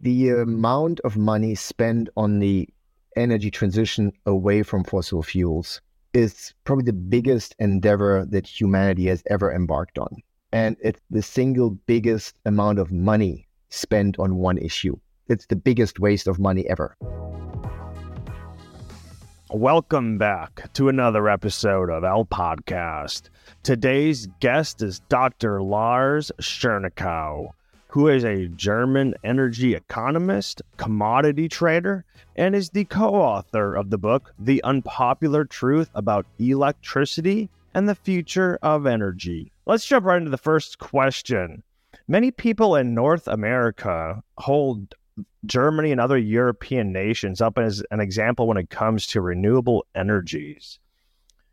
the amount of money spent on the energy transition away from fossil fuels is probably the biggest endeavor that humanity has ever embarked on. And it's the single biggest amount of money spent on one issue. It's the biggest waste of money ever. Welcome back to another episode of El Podcast. Today's guest is Dr. Lars Schernikau, who is a German energy economist, commodity trader, and is the co author of the book, The Unpopular Truth About Electricity and the Future of Energy. Let's jump right into the first question. Many people in North America hold Germany and other European nations up as an example when it comes to renewable energies.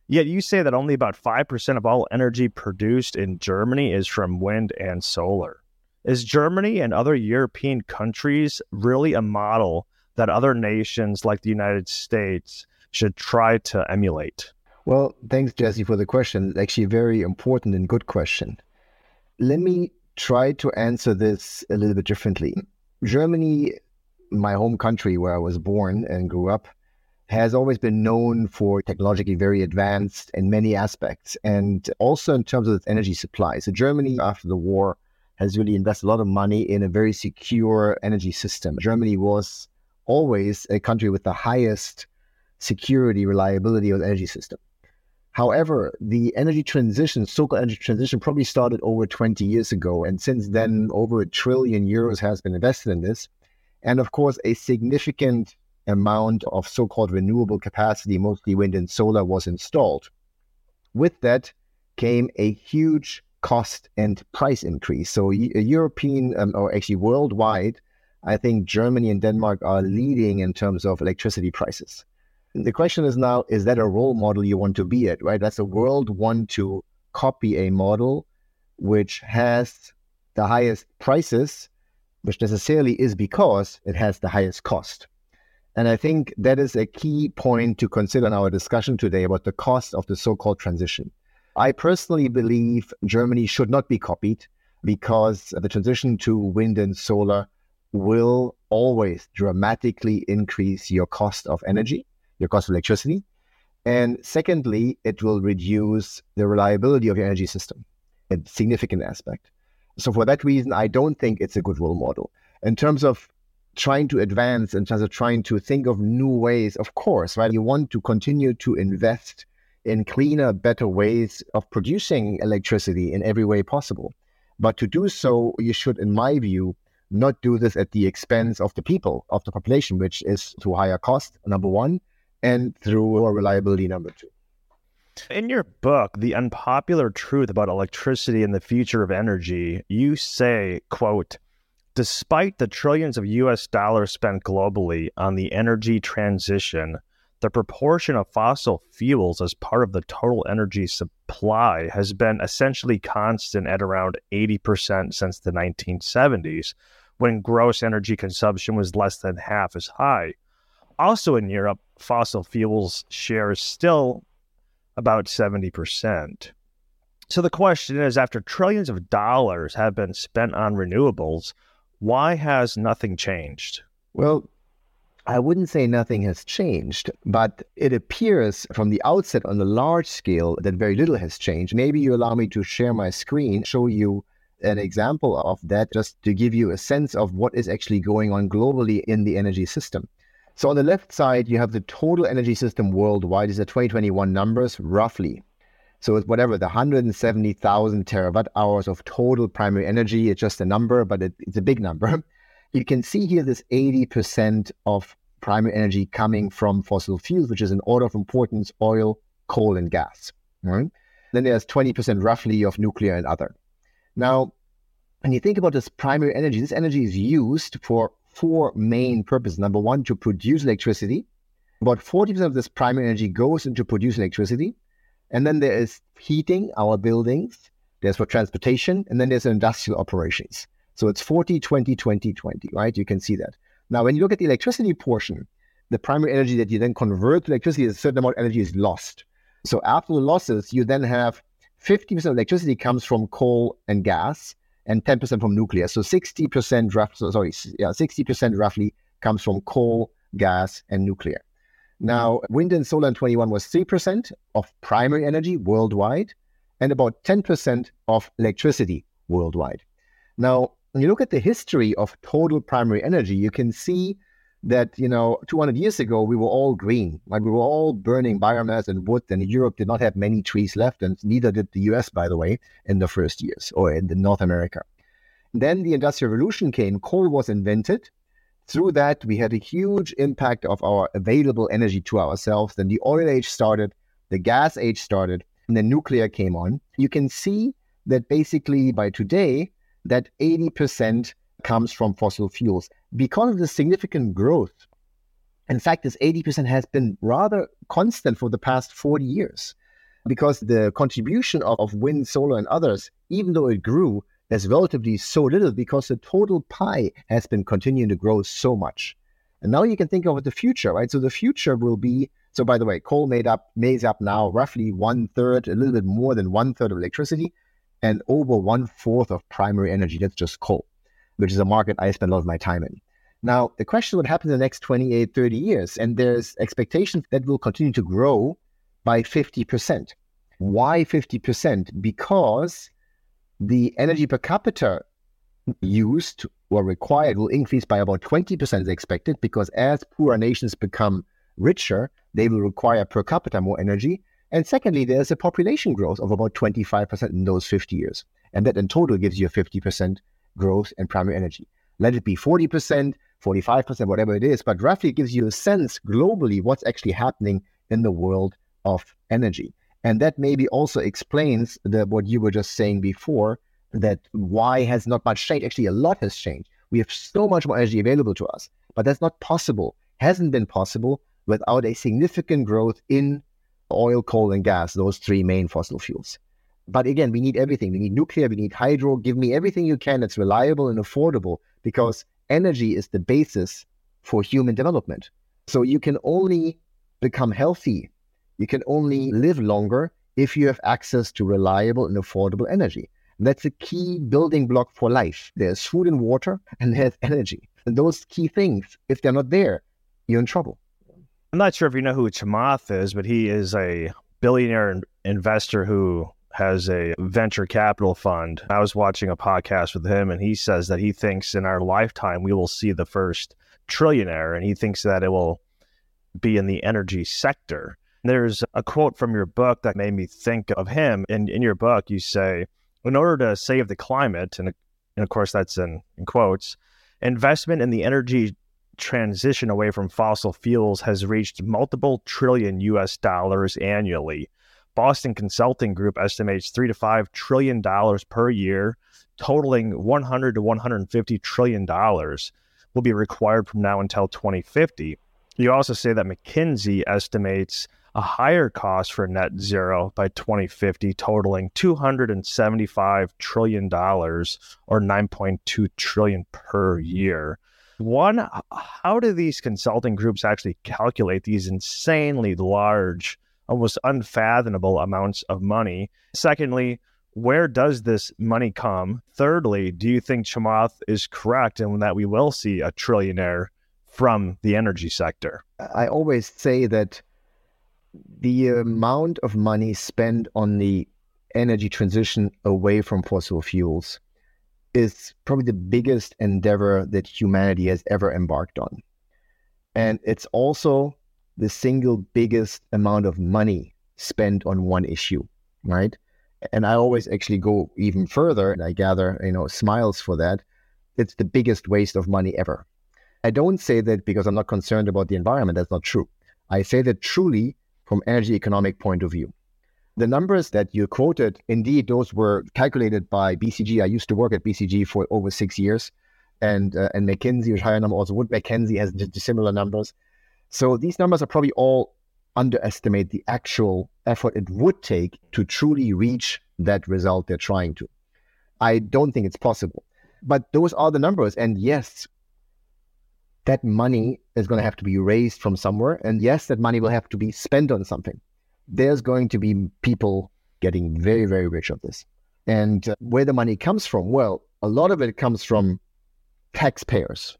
Yet you say that only about 5% of all energy produced in Germany is from wind and solar. Is Germany and other European countries really a model that other nations like the United States should try to emulate? Well, thanks, Jesse, for the question. It's actually a very important and good question. Let me try to answer this a little bit differently. Germany, my home country where I was born and grew up, has always been known for technologically very advanced in many aspects and also in terms of its energy supply. So, Germany, after the war, has really invested a lot of money in a very secure energy system. Germany was always a country with the highest security, reliability of the energy system. However, the energy transition, so-called energy transition, probably started over 20 years ago. And since then, over a trillion euros has been invested in this. And of course, a significant amount of so-called renewable capacity, mostly wind and solar, was installed. With that came a huge cost and price increase. So European um, or actually worldwide, I think Germany and Denmark are leading in terms of electricity prices. The question is now, is that a role model you want to be at, right? That's the world want to copy a model which has the highest prices, which necessarily is because it has the highest cost. And I think that is a key point to consider in our discussion today about the cost of the so called transition. I personally believe Germany should not be copied because the transition to wind and solar will always dramatically increase your cost of energy, your cost of electricity. And secondly, it will reduce the reliability of your energy system, a significant aspect. So, for that reason, I don't think it's a good role model. In terms of trying to advance, in terms of trying to think of new ways, of course, right? You want to continue to invest in cleaner, better ways of producing electricity in every way possible. But to do so, you should, in my view, not do this at the expense of the people, of the population, which is through higher cost, number one, and through lower reliability, number two. In your book, The Unpopular Truth About Electricity and the Future of Energy, you say, quote, Despite the trillions of US dollars spent globally on the energy transition, the proportion of fossil fuels as part of the total energy supply has been essentially constant at around 80% since the 1970s, when gross energy consumption was less than half as high. Also in Europe, fossil fuels share is still about 70%. So the question is after trillions of dollars have been spent on renewables, why has nothing changed? Well, I wouldn't say nothing has changed, but it appears from the outset on the large scale that very little has changed. Maybe you allow me to share my screen, show you an example of that, just to give you a sense of what is actually going on globally in the energy system. So on the left side, you have the total energy system worldwide. These are 2021 numbers, roughly. So it's whatever, the 170,000 terawatt hours of total primary energy. It's just a number, but it, it's a big number. You can see here this 80% of primary energy coming from fossil fuels, which is an order of importance oil, coal, and gas. Right? Then there's 20% roughly of nuclear and other. Now, when you think about this primary energy, this energy is used for four main purposes. Number one, to produce electricity. About 40% of this primary energy goes into producing electricity. And then there is heating our buildings, there's for transportation, and then there's industrial operations. So it's 40, 20, 20, 20, right? You can see that. Now, when you look at the electricity portion, the primary energy that you then convert to electricity, a certain amount of energy is lost. So after the losses, you then have 50% of electricity comes from coal and gas, and 10% from nuclear. So 60% roughly, sorry, yeah, 60% roughly comes from coal, gas, and nuclear. Now, wind and solar in 21 was 3% of primary energy worldwide and about 10% of electricity worldwide. Now, when you look at the history of total primary energy, you can see that, you know, 200 years ago, we were all green. Like we were all burning biomass and wood, and Europe did not have many trees left, and neither did the US, by the way, in the first years or in North America. Then the Industrial Revolution came, coal was invented. Through that, we had a huge impact of our available energy to ourselves. Then the oil age started, the gas age started, and then nuclear came on. You can see that basically by today, that 80% comes from fossil fuels because of the significant growth. In fact, this 80% has been rather constant for the past 40 years because the contribution of, of wind, solar, and others, even though it grew, there's relatively so little because the total pie has been continuing to grow so much. And now you can think of the future, right? So the future will be so by the way, coal made up makes up now roughly one third, a little bit more than one third of electricity, and over one fourth of primary energy. That's just coal, which is a market I spend a lot of my time in. Now, the question what happens in the next 28, 30 years, and there's expectations that will continue to grow by 50%. Why 50%? Because the energy per capita used or required will increase by about 20% as expected, because as poorer nations become richer, they will require per capita more energy. And secondly, there's a population growth of about 25% in those 50 years. And that in total gives you a 50% growth in primary energy. Let it be 40%, 45%, whatever it is, but roughly it gives you a sense globally what's actually happening in the world of energy. And that maybe also explains the, what you were just saying before that why has not much changed. Actually, a lot has changed. We have so much more energy available to us, but that's not possible, hasn't been possible without a significant growth in oil, coal, and gas, those three main fossil fuels. But again, we need everything. We need nuclear, we need hydro. Give me everything you can that's reliable and affordable because energy is the basis for human development. So you can only become healthy, you can only live longer if you have access to reliable and affordable energy. And that's a key building block for life. There's food and water, and there's energy. And those key things, if they're not there, you're in trouble. I'm not sure if you know who Chamath is, but he is a billionaire investor who has a venture capital fund. I was watching a podcast with him, and he says that he thinks in our lifetime we will see the first trillionaire, and he thinks that it will be in the energy sector. There's a quote from your book that made me think of him. In, in your book, you say, in order to save the climate, and, and of course that's in, in quotes, investment in the energy transition away from fossil fuels has reached multiple trillion US dollars annually. Boston Consulting Group estimates 3 to 5 trillion dollars per year, totaling 100 to 150 trillion dollars will be required from now until 2050. You also say that McKinsey estimates a higher cost for net zero by 2050 totaling 275 trillion dollars or 9.2 trillion per year. One, how do these consulting groups actually calculate these insanely large, almost unfathomable amounts of money? Secondly, where does this money come? Thirdly, do you think Chamath is correct in that we will see a trillionaire from the energy sector? I always say that the amount of money spent on the energy transition away from fossil fuels is probably the biggest endeavor that humanity has ever embarked on. And it's also the single biggest amount of money spent on one issue, right? And I always actually go even further and I gather, you know, smiles for that. It's the biggest waste of money ever. I don't say that because I'm not concerned about the environment. That's not true. I say that truly from energy economic point of view. The numbers that you quoted, indeed, those were calculated by BCG. I used to work at BCG for over six years, and uh, and McKinsey, which higher number also Wood Mackenzie has similar numbers. So these numbers are probably all underestimate the actual effort it would take to truly reach that result they're trying to. I don't think it's possible, but those are the numbers. And yes, that money is going to have to be raised from somewhere, and yes, that money will have to be spent on something there's going to be people getting very, very rich of this. And uh, where the money comes from, well, a lot of it comes from taxpayers.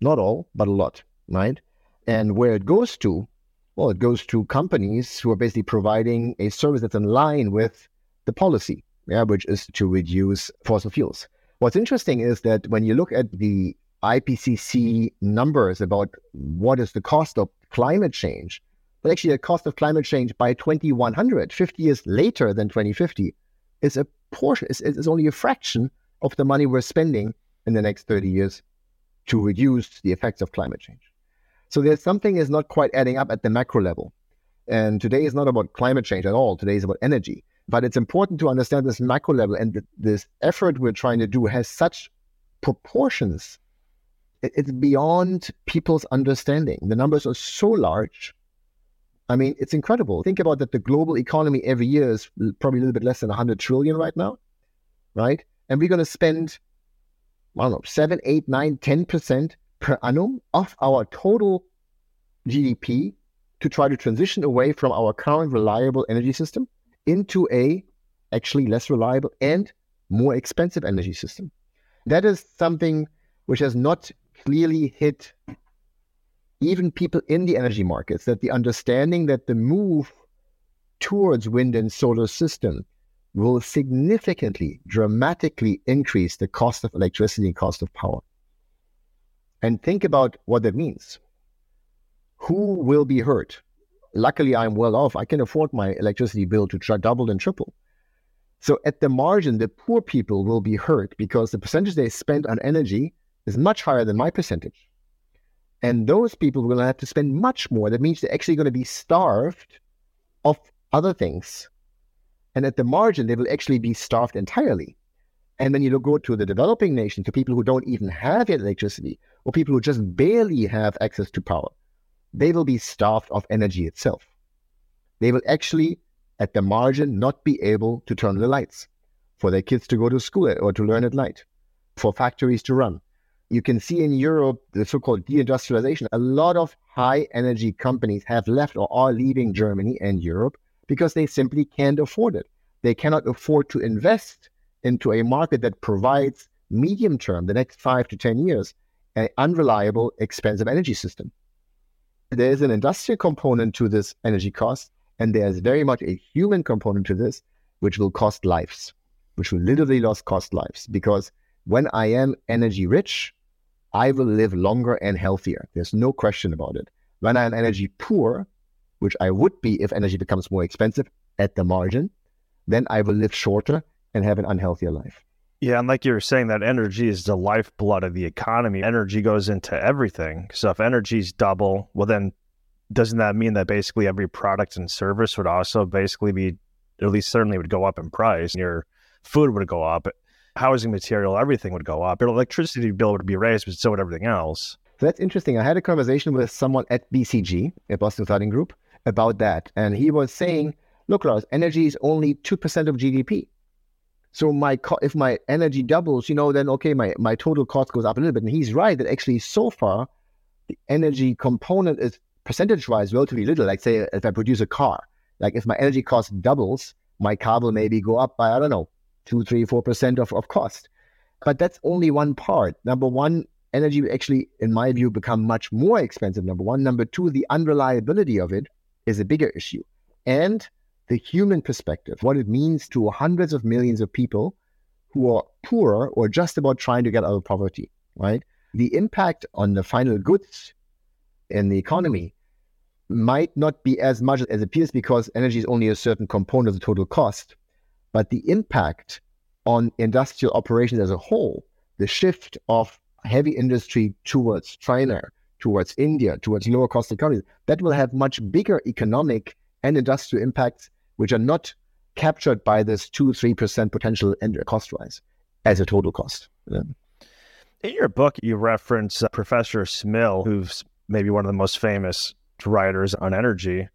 Not all, but a lot, right? And where it goes to, well, it goes to companies who are basically providing a service that's in line with the policy, yeah, which is to reduce fossil fuels. What's interesting is that when you look at the IPCC numbers about what is the cost of climate change, but actually the cost of climate change by 2100, 50 years later than 2050, is a portion, is, is only a fraction of the money we're spending in the next 30 years to reduce the effects of climate change. So there's something is not quite adding up at the macro level. And today is not about climate change at all. Today is about energy. But it's important to understand this macro level and th- this effort we're trying to do has such proportions. It- it's beyond people's understanding. The numbers are so large. I mean, it's incredible. Think about that the global economy every year is probably a little bit less than 100 trillion right now, right? And we're going to spend I don't know, 7, 8, 9, 10% per annum of our total GDP to try to transition away from our current reliable energy system into a actually less reliable and more expensive energy system. That is something which has not clearly hit even people in the energy markets that the understanding that the move towards wind and solar system will significantly, dramatically increase the cost of electricity and cost of power. And think about what that means. Who will be hurt? Luckily, I'm well off. I can afford my electricity bill to try double and triple. So at the margin, the poor people will be hurt because the percentage they spend on energy is much higher than my percentage. And those people will have to spend much more. That means they're actually going to be starved of other things and at the margin, they will actually be starved entirely. And when you go to the developing nations, to people who don't even have electricity, or people who just barely have access to power, they will be starved of energy itself. They will actually, at the margin, not be able to turn the lights for their kids to go to school or to learn at night, for factories to run. You can see in Europe the so called deindustrialization. A lot of high energy companies have left or are leaving Germany and Europe because they simply can't afford it. They cannot afford to invest into a market that provides medium term, the next five to 10 years, an unreliable, expensive energy system. There is an industrial component to this energy cost, and there's very much a human component to this, which will cost lives, which will literally lost cost lives. Because when I am energy rich, I will live longer and healthier. There's no question about it. When I'm energy poor, which I would be if energy becomes more expensive at the margin, then I will live shorter and have an unhealthier life. Yeah, and like you were saying, that energy is the lifeblood of the economy. Energy goes into everything. So if energy's double, well, then doesn't that mean that basically every product and service would also basically be, at least certainly would go up in price? Your food would go up, housing material, everything would go up. Your electricity bill would be raised, but so would everything else. So that's interesting. I had a conversation with someone at BCG, at Boston Consulting Group, about that. And he was saying, mm-hmm. look, Lars, energy is only 2% of GDP. So my co- if my energy doubles, you know, then okay, my, my total cost goes up a little bit. And he's right that actually so far, the energy component is percentage-wise relatively little. Like say if I produce a car, like if my energy cost doubles, my car will mm-hmm. maybe go up by, I don't know, two, three, four percent of, of cost. But that's only one part. Number one, energy actually, in my view, become much more expensive. Number one. Number two, the unreliability of it is a bigger issue. And the human perspective, what it means to hundreds of millions of people who are poor or just about trying to get out of poverty, right? The impact on the final goods in the economy might not be as much as it appears because energy is only a certain component of the total cost. But the impact on industrial operations as a whole, the shift of heavy industry towards China, towards India, towards lower cost economies, that will have much bigger economic and industrial impacts, which are not captured by this two, three percent potential end cost rise as a total cost. In your book, you reference uh, Professor Smil, who's maybe one of the most famous writers on energy.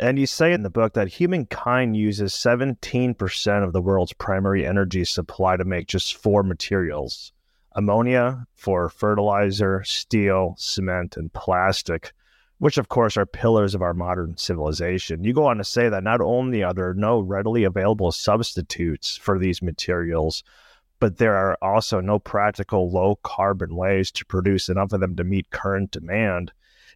And you say in the book that humankind uses 17% of the world's primary energy supply to make just four materials ammonia for fertilizer, steel, cement, and plastic, which of course are pillars of our modern civilization. You go on to say that not only are there no readily available substitutes for these materials, but there are also no practical low carbon ways to produce enough of them to meet current demand.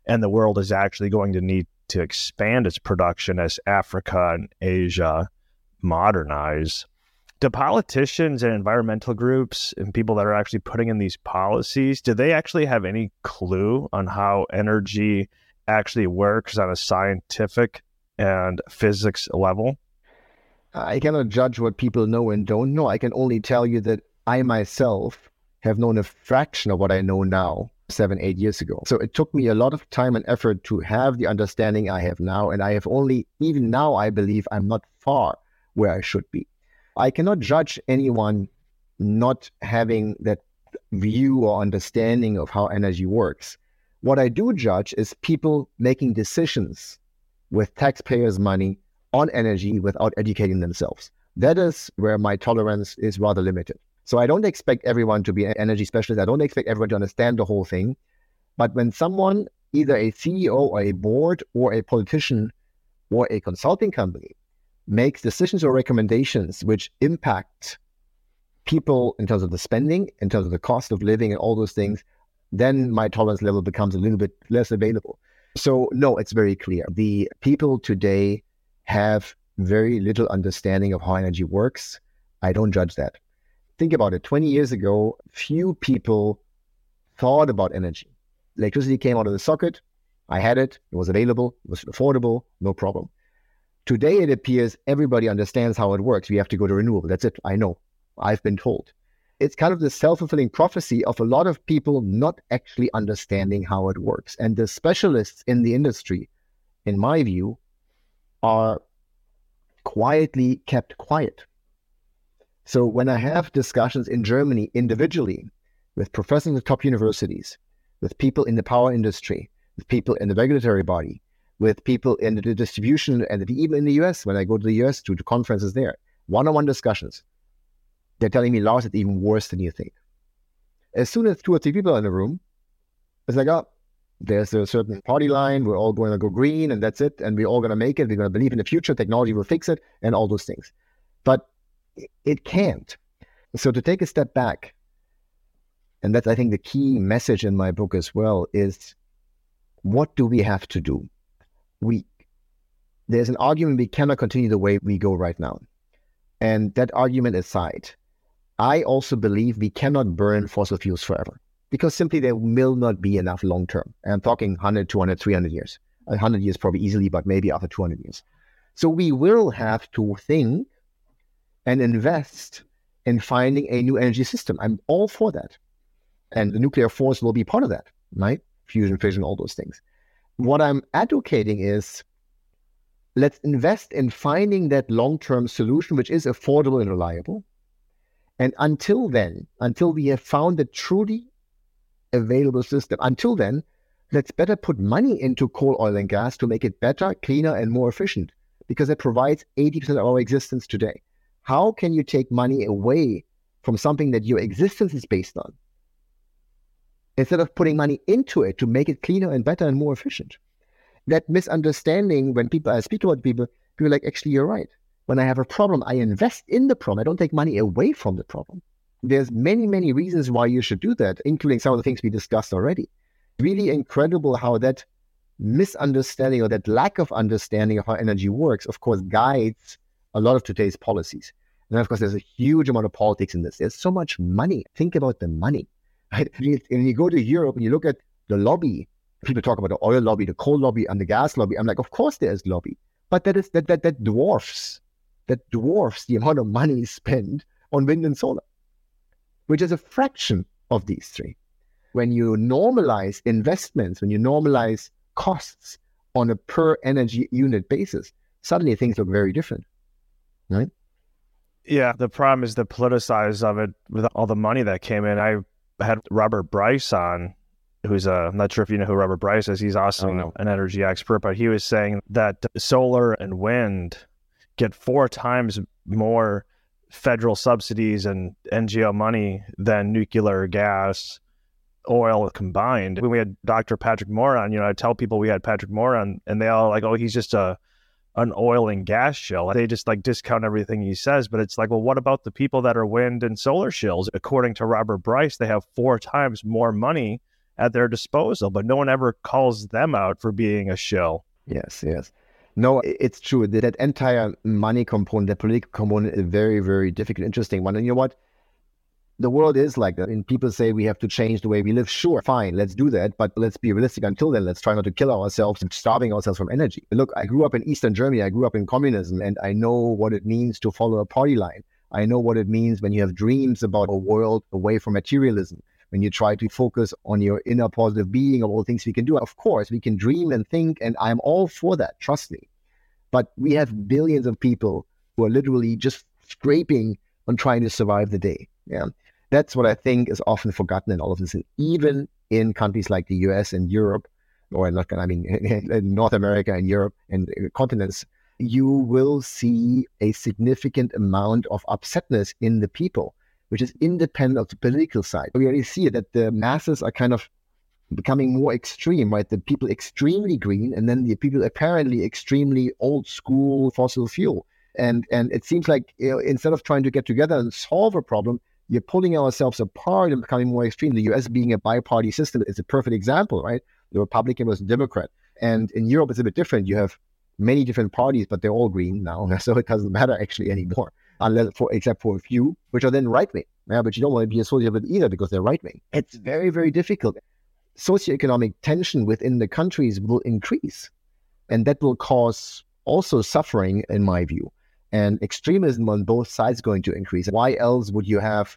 And the world is actually going to need to expand its production as Africa and Asia modernize. Do politicians and environmental groups and people that are actually putting in these policies, do they actually have any clue on how energy actually works on a scientific and physics level? I cannot judge what people know and don't know. I can only tell you that I myself have known a fraction of what I know now seven, eight years ago. So it took me a lot of time and effort to have the understanding I have now. And I have only, even now, I believe I'm not far where I should be. I cannot judge anyone not having that view or understanding of how energy works. What I do judge is people making decisions with taxpayers' money on energy without educating themselves. That is where my tolerance is rather limited. So I don't expect everyone to be an energy specialist. I don't expect everyone to understand the whole thing. But when someone, either a CEO or a board or a politician or a consulting company, makes decisions or recommendations which impact people in terms of the spending, in terms of the cost of living, and all those things, then my tolerance level becomes a little bit less available. So, no, it's very clear. The people today have very little understanding of how energy works. I don't judge that. Think about it 20 years ago, few people thought about energy. Electricity came out of the socket. I had it, it was available, it was affordable, no problem. Today, it appears everybody understands how it works. We have to go to renewable. That's it. I know. I've been told. It's kind of the self fulfilling prophecy of a lot of people not actually understanding how it works. And the specialists in the industry, in my view, are quietly kept quiet. So when I have discussions in Germany individually with professors of top universities, with people in the power industry, with people in the regulatory body, with people in the distribution, and even in the US, when I go to the US to, to conferences there, one on one discussions, they're telling me, Lars, it's even worse than you think. As soon as two or three people are in the room, it's like, oh, there's a certain party line. We're all going to go green, and that's it. And we're all going to make it. We're going to believe in the future. Technology will fix it, and all those things. But it can't. So to take a step back, and that's I think the key message in my book as well is, what do we have to do? We there's an argument we cannot continue the way we go right now, and that argument aside, I also believe we cannot burn fossil fuels forever because simply there will not be enough long term. I'm talking 100, 200, 300 years. 100 years probably easily, but maybe after 200 years. So we will have to think and invest in finding a new energy system. I'm all for that. And the nuclear force will be part of that, right? Fusion, fission, all those things. What I'm advocating is let's invest in finding that long term solution, which is affordable and reliable. And until then, until we have found a truly available system. Until then, let's better put money into coal, oil, and gas to make it better, cleaner, and more efficient because it provides 80% of our existence today. How can you take money away from something that your existence is based on instead of putting money into it to make it cleaner and better and more efficient? That misunderstanding when people, I speak about people, people like, actually, you're right. When I have a problem, I invest in the problem. I don't take money away from the problem there's many, many reasons why you should do that, including some of the things we discussed already. Really incredible how that misunderstanding or that lack of understanding of how energy works, of course, guides a lot of today's policies. And of course, there's a huge amount of politics in this. There's so much money. Think about the money. Right? When you go to Europe and you look at the lobby, people talk about the oil lobby, the coal lobby, and the gas lobby. I'm like, of course there is lobby, but that is that that that dwarfs that dwarfs the amount of money spent on wind and solar which is a fraction of these three. When you normalize investments, when you normalize costs on a per energy unit basis, suddenly things look very different, right? Yeah, the problem is the politicize of it with all the money that came in. I had Robert Bryce on, who's a, I'm not sure if you know who Robert Bryce is. He's also oh, an energy expert, but he was saying that solar and wind get four times more federal subsidies and NGO money than nuclear gas, oil combined. When we had Dr. Patrick Moore on, you know, I tell people we had Patrick Moore on, and they all like, oh, he's just a an oil and gas shill. They just like discount everything he says. But it's like, well, what about the people that are wind and solar shills? According to Robert Bryce, they have four times more money at their disposal, but no one ever calls them out for being a shill. Yes, yes. No, it's true. That entire money component, the political component, is very, very difficult, interesting one. And you know what? The world is like that. And people say we have to change the way we live. Sure, fine, let's do that. But let's be realistic until then. Let's try not to kill ourselves and starving ourselves from energy. Look, I grew up in Eastern Germany. I grew up in communism, and I know what it means to follow a party line. I know what it means when you have dreams about a world away from materialism. When you try to focus on your inner positive being of all things we can do. Of course, we can dream and think, and I'm all for that. Trust me. But we have billions of people who are literally just scraping on trying to survive the day. Yeah. That's what I think is often forgotten in all of this. And even in countries like the US and Europe, or not, I mean, in North America and Europe and uh, continents, you will see a significant amount of upsetness in the people, which is independent of the political side. We already see that the masses are kind of becoming more extreme, right? The people extremely green, and then the people apparently extremely old school fossil fuel. And and it seems like you know, instead of trying to get together and solve a problem, you're pulling ourselves apart and becoming more extreme. The US being a bi-party system is a perfect example, right? The Republican was a Democrat. And in Europe, it's a bit different. You have many different parties, but they're all green now. So it doesn't matter actually anymore, unless for except for a few, which are then right wing. Yeah, but you don't want to be associated with either because they're right wing. It's very, very difficult. Socioeconomic tension within the countries will increase. And that will cause also suffering, in my view and extremism on both sides going to increase. Why else would you have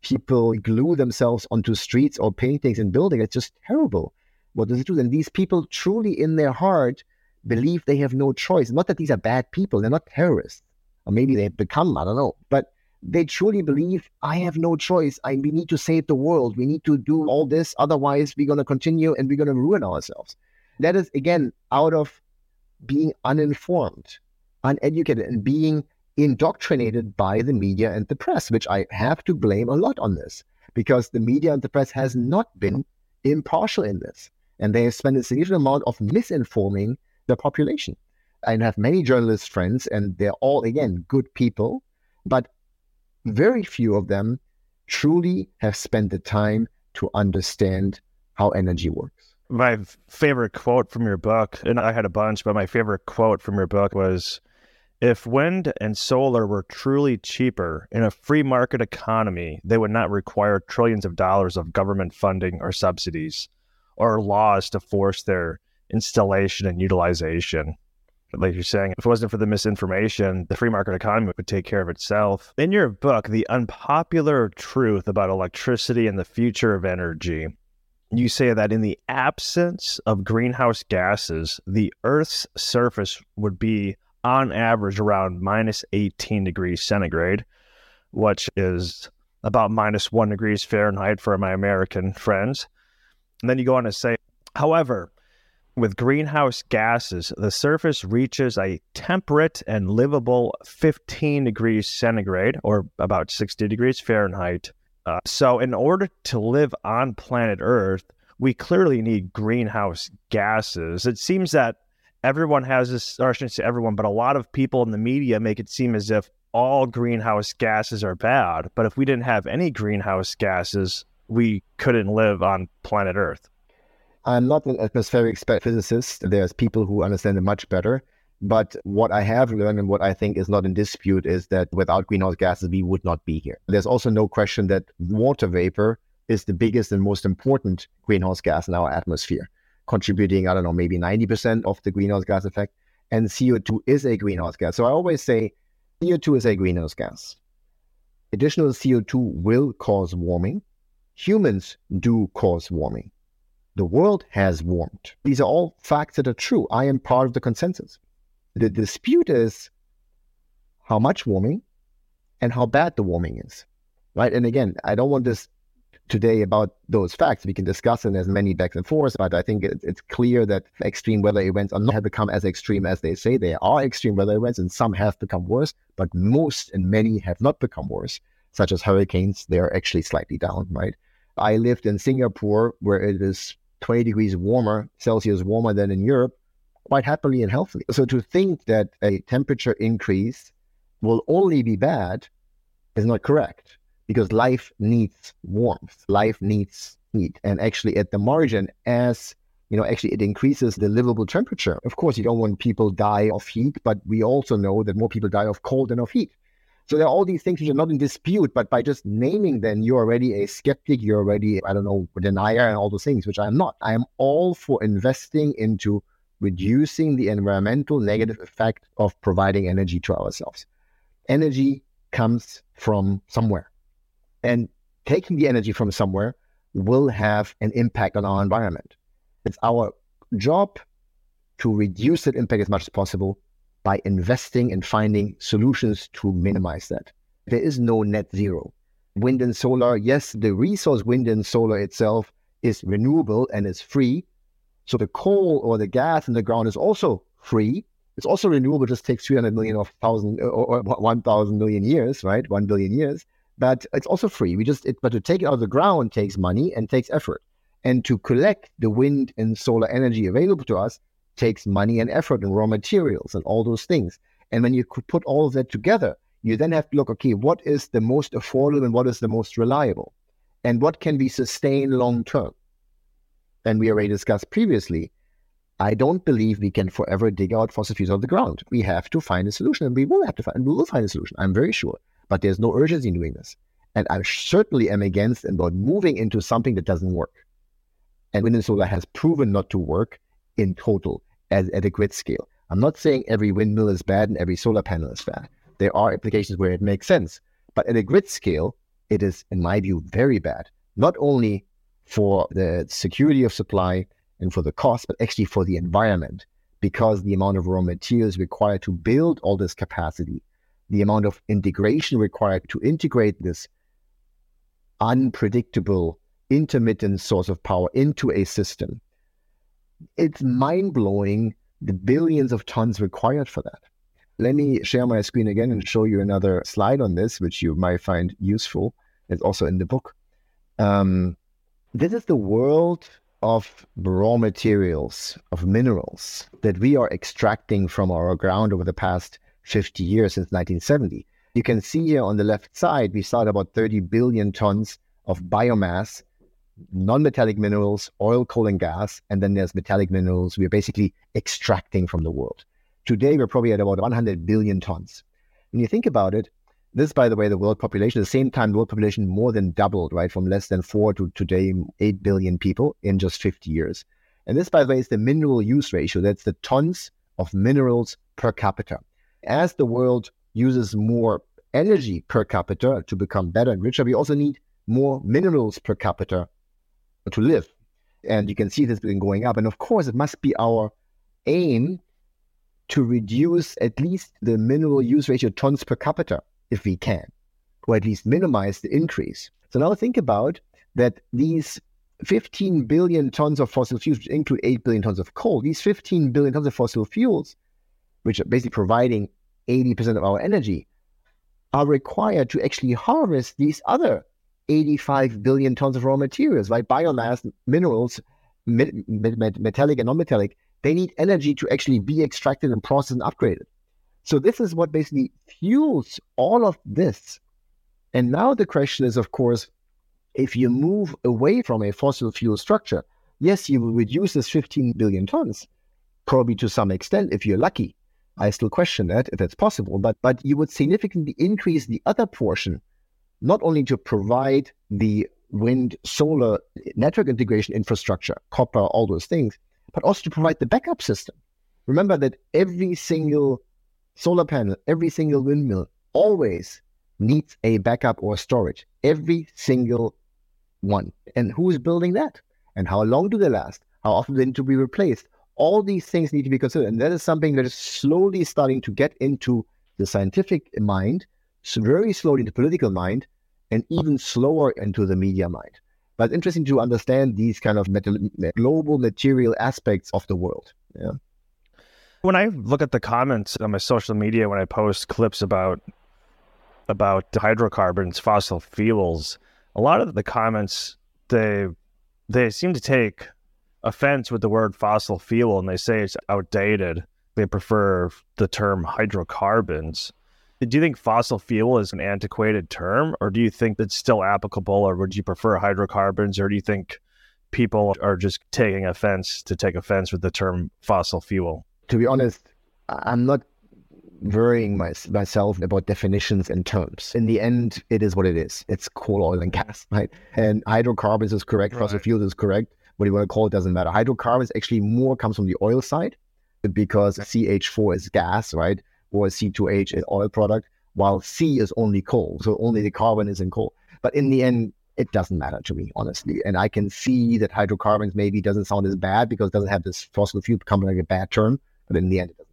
people glue themselves onto streets or paintings and buildings? It's just terrible. What does it do? And these people truly in their heart believe they have no choice. Not that these are bad people, they're not terrorists. Or maybe they've become, I don't know. But they truly believe I have no choice. I we need to save the world. We need to do all this. Otherwise, we're gonna continue and we're gonna ruin ourselves. That is again out of being uninformed uneducated and being indoctrinated by the media and the press, which I have to blame a lot on this because the media and the press has not been impartial in this. And they have spent a significant amount of misinforming the population. I have many journalist friends, and they're all, again, good people, but very few of them truly have spent the time to understand how energy works. My favorite quote from your book, and I had a bunch, but my favorite quote from your book was if wind and solar were truly cheaper in a free market economy, they would not require trillions of dollars of government funding or subsidies or laws to force their installation and utilization. Like you're saying, if it wasn't for the misinformation, the free market economy would take care of itself. In your book, The Unpopular Truth About Electricity and the Future of Energy, you say that in the absence of greenhouse gases, the Earth's surface would be on average around minus 18 degrees centigrade, which is about minus one degrees Fahrenheit for my American friends. And then you go on to say, however, with greenhouse gases, the surface reaches a temperate and livable 15 degrees centigrade, or about 60 degrees Fahrenheit. Uh, so, in order to live on planet Earth, we clearly need greenhouse gases. It seems that everyone has this, or I shouldn't say everyone, but a lot of people in the media make it seem as if all greenhouse gases are bad. But if we didn't have any greenhouse gases, we couldn't live on planet Earth. I'm not an atmospheric physicist. There's people who understand it much better. But what I have learned and what I think is not in dispute is that without greenhouse gases, we would not be here. There's also no question that water vapor is the biggest and most important greenhouse gas in our atmosphere contributing, I don't know, maybe 90% of the greenhouse gas effect. And CO2 is a greenhouse gas. So I always say CO2 is a greenhouse gas. Additional CO2 will cause warming. Humans do cause warming. The world has warmed. These are all facts that are true. I am part of the consensus. The dispute is how much warming and how bad the warming is. Right. And again, I don't want this today about those facts. We can discuss, and there's many backs and forths, but I think it, it's clear that extreme weather events are not have become as extreme as they say. There are extreme weather events, and some have become worse, but most and many have not become worse, such as hurricanes. They're actually slightly down, right? I lived in Singapore, where it is 20 degrees warmer, Celsius warmer than in Europe. quite happily and healthily. So to think that a temperature increase will only be bad is not correct because life needs warmth, life needs heat. And actually, at the margin, as you know, actually it increases the livable temperature. Of course, you don't want people die of heat, but we also know that more people die of cold than of heat. So there are all these things which are not in dispute, but by just naming them, you're already a skeptic, you're already, I don't know, a denier and all those things, which I am not. I am all for investing into reducing the environmental negative effect of providing energy to ourselves. Energy comes from somewhere. And taking the energy from somewhere will have an impact on our environment. It's our job to reduce that impact as much as possible by investing and finding solutions to minimize that. There is no net zero. Wind and solar, yes, the resource wind and solar itself is renewable and is free. So the coal or the gas in the ground is also free. It's also renewable, just takes 300 million or 1,000 or 1,000 million years, right? 1 billion years. But it's also free. We just, it, but to take it out of the ground takes money and takes effort. And to collect the wind and solar energy available to us takes money and effort and raw materials and all those things. And when you could put all of that together, you then have to look, okay, what is the most affordable and what is the most reliable? And what can be sustained long term? And we already discussed previously, I don't believe we can forever dig out fossil fuels out of the ground. We have to find a solution and we will have to find, we will find a solution. I'm very sure. But there's no urgency in doing this. And I certainly am against and about moving into something that doesn't work. And wind and solar has proven not to work in total at, at a grid scale. I'm not saying every windmill is bad and every solar panel is bad. There are applications where it makes sense. But at a grid scale, it is, in my view, very bad. Not only for the security of supply and for the cost, but actually for the environment, because the amount of raw materials required to build all this capacity, the amount of integration required to integrate this unpredictable, intermittent source of power into a system it's mind blowing the billions of tons required for that. Let me share my screen again and show you another slide on this, which you might find useful. It's also in the book. Um, this is the world of raw materials, of minerals that we are extracting from our ground over the past 50 years since 1970. You can see here on the left side, we start about 30 billion tons of biomass non-metallic minerals, oil, coal, and gas, and then there's metallic minerals we're basically extracting from the world. Today, we're probably at about 100 billion tons. When you think about it, this, by the way, the world population, at the same time, the world population more than doubled, right, from less than four to today, 8 billion people in just 50 years. And this, by the way, is the mineral use ratio. That's the tons of minerals per capita. As the world uses more energy per capita to become better and richer, we also need more minerals per capita to live. And you can see this been going up. And of course, it must be our aim to reduce at least the mineral use ratio tons per capita if we can, or at least minimize the increase. So now think about that these 15 billion tons of fossil fuels, which include 8 billion tons of coal, these 15 billion tons of fossil fuels, which are basically providing 80% of our energy, are required to actually harvest these other 85 billion tons of raw materials, like biomass, minerals, metallic and non-metallic. They need energy to actually be extracted and processed and upgraded. So this is what basically fuels all of this. And now the question is, of course, if you move away from a fossil fuel structure, yes, you will reduce this 15 billion tons, probably to some extent if you're lucky. I still question that if that's possible, but but you would significantly increase the other portion not only to provide the wind, solar network integration infrastructure, copper, all those things, but also to provide the backup system. Remember that every single solar panel, every single windmill always needs a backup or storage. Every single one. And who is building that? And how long do they last? How often do they need to be replaced? All these things need to be considered. And that is something that is slowly starting to get into the scientific mind, very slowly into political mind, and even slower into the media mind. But interesting to understand these kind of global material aspects of the world. Yeah. When I look at the comments on my social media when I post clips about about hydrocarbons, fossil fuels, a lot of the comments they they seem to take offense with the word fossil fuel and they say it's outdated. They prefer the term hydrocarbons. Do you think fossil fuel is an antiquated term, or do you think it's still applicable, or would you prefer hydrocarbons, or do you think people are just taking offense to take offense with the term fossil fuel? To be honest, I'm not worrying my, myself about definitions and terms. In the end, it is what it is. It's coal, oil, and gas, right? And hydrocarbons is correct, right. fossil fuels is correct. What you want to call it doesn't matter. Hydrocarbons actually more comes from the oil side because CH4 is gas, right? Or C2H is oil product, while C is only coal. So only the carbon is in coal. But in the end, it doesn't matter to me, honestly. And I can see that hydrocarbons maybe doesn't sound as bad because it doesn't have this fossil fuel becoming like a bad term. But in the end, it doesn't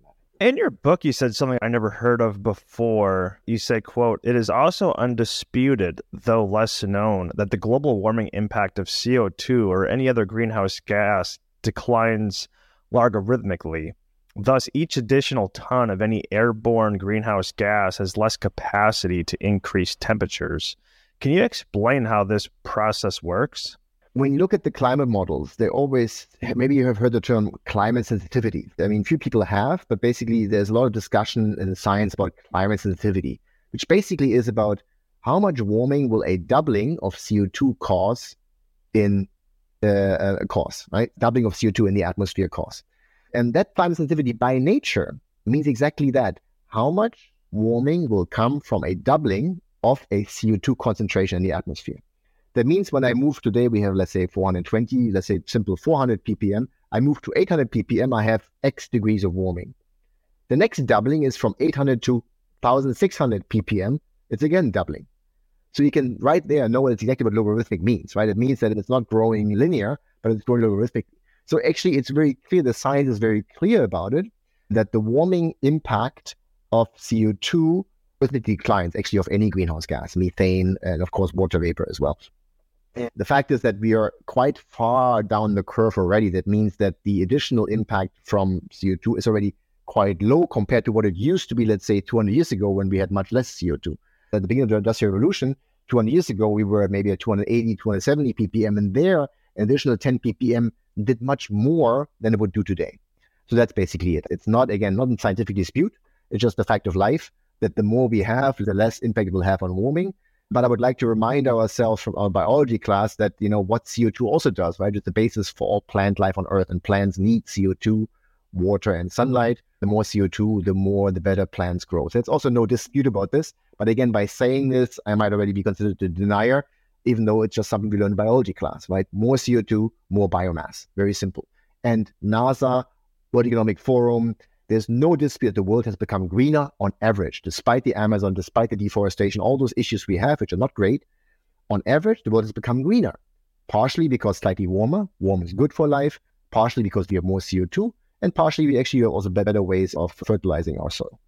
in your book, you said something I never heard of before. You say, quote, it is also undisputed, though less known, that the global warming impact of CO2 or any other greenhouse gas declines logarithmically. Thus, each additional ton of any airborne greenhouse gas has less capacity to increase temperatures. Can you explain how this process works? When you look at the climate models, they always, maybe you have heard the term climate sensitivity. I mean, few people have, but basically there's a lot of discussion in science about climate sensitivity, which basically is about how much warming will a doubling of CO2 cause in uh, cause, right? Doubling of CO2 in the atmosphere cause. And that climate sensitivity by nature means exactly that. How much warming will come from a doubling of a CO2 concentration in the atmosphere? That means when I mm-hmm. move today, we have, let's say, 420, let's say simple 400 ppm. I move to 800 ppm, I have X degrees of warming. The next doubling is from 800 to 1600 ppm. It's again doubling. So you can right there know what exactly what logarithmic means, right? It means that it's not growing linear, but it's growing logarithmic. So actually, it's very clear. The science is very clear about it that the warming impact of CO2 with the declines actually of any greenhouse gas, methane, and of course water vapor as well. The fact is that we are quite far down the curve already. That means that the additional impact from CO2 is already quite low compared to what it used to be, let's say, 200 years ago when we had much less CO2. At the beginning of the Industrial Revolution, 200 years ago, we were maybe at 280, 270 ppm, and there, an additional 10 ppm did much more than it would do today. So that's basically it. It's not, again, not a scientific dispute. It's just the fact of life that the more we have, the less impact it will have on warming. But I would like to remind ourselves from our biology class that, you know, what CO2 also does, right? It's the basis for all plant life on Earth, and plants need CO2, water, and sunlight. The more CO2, the more, the better plants grow. So there's also no dispute about this. But again, by saying this, I might already be considered a denier, even though it's just something we learned in biology class, right? More CO2, more biomass. Very simple. And NASA, World Economic Forum, there's no dispute the world has become greener on average, despite the Amazon, despite the deforestation, all those issues we have, which are not great. On average, the world has become greener, partially because slightly warmer. Warm is good for life, partially because we have more CO2, and partially we actually have also better ways of fertilizing our soil.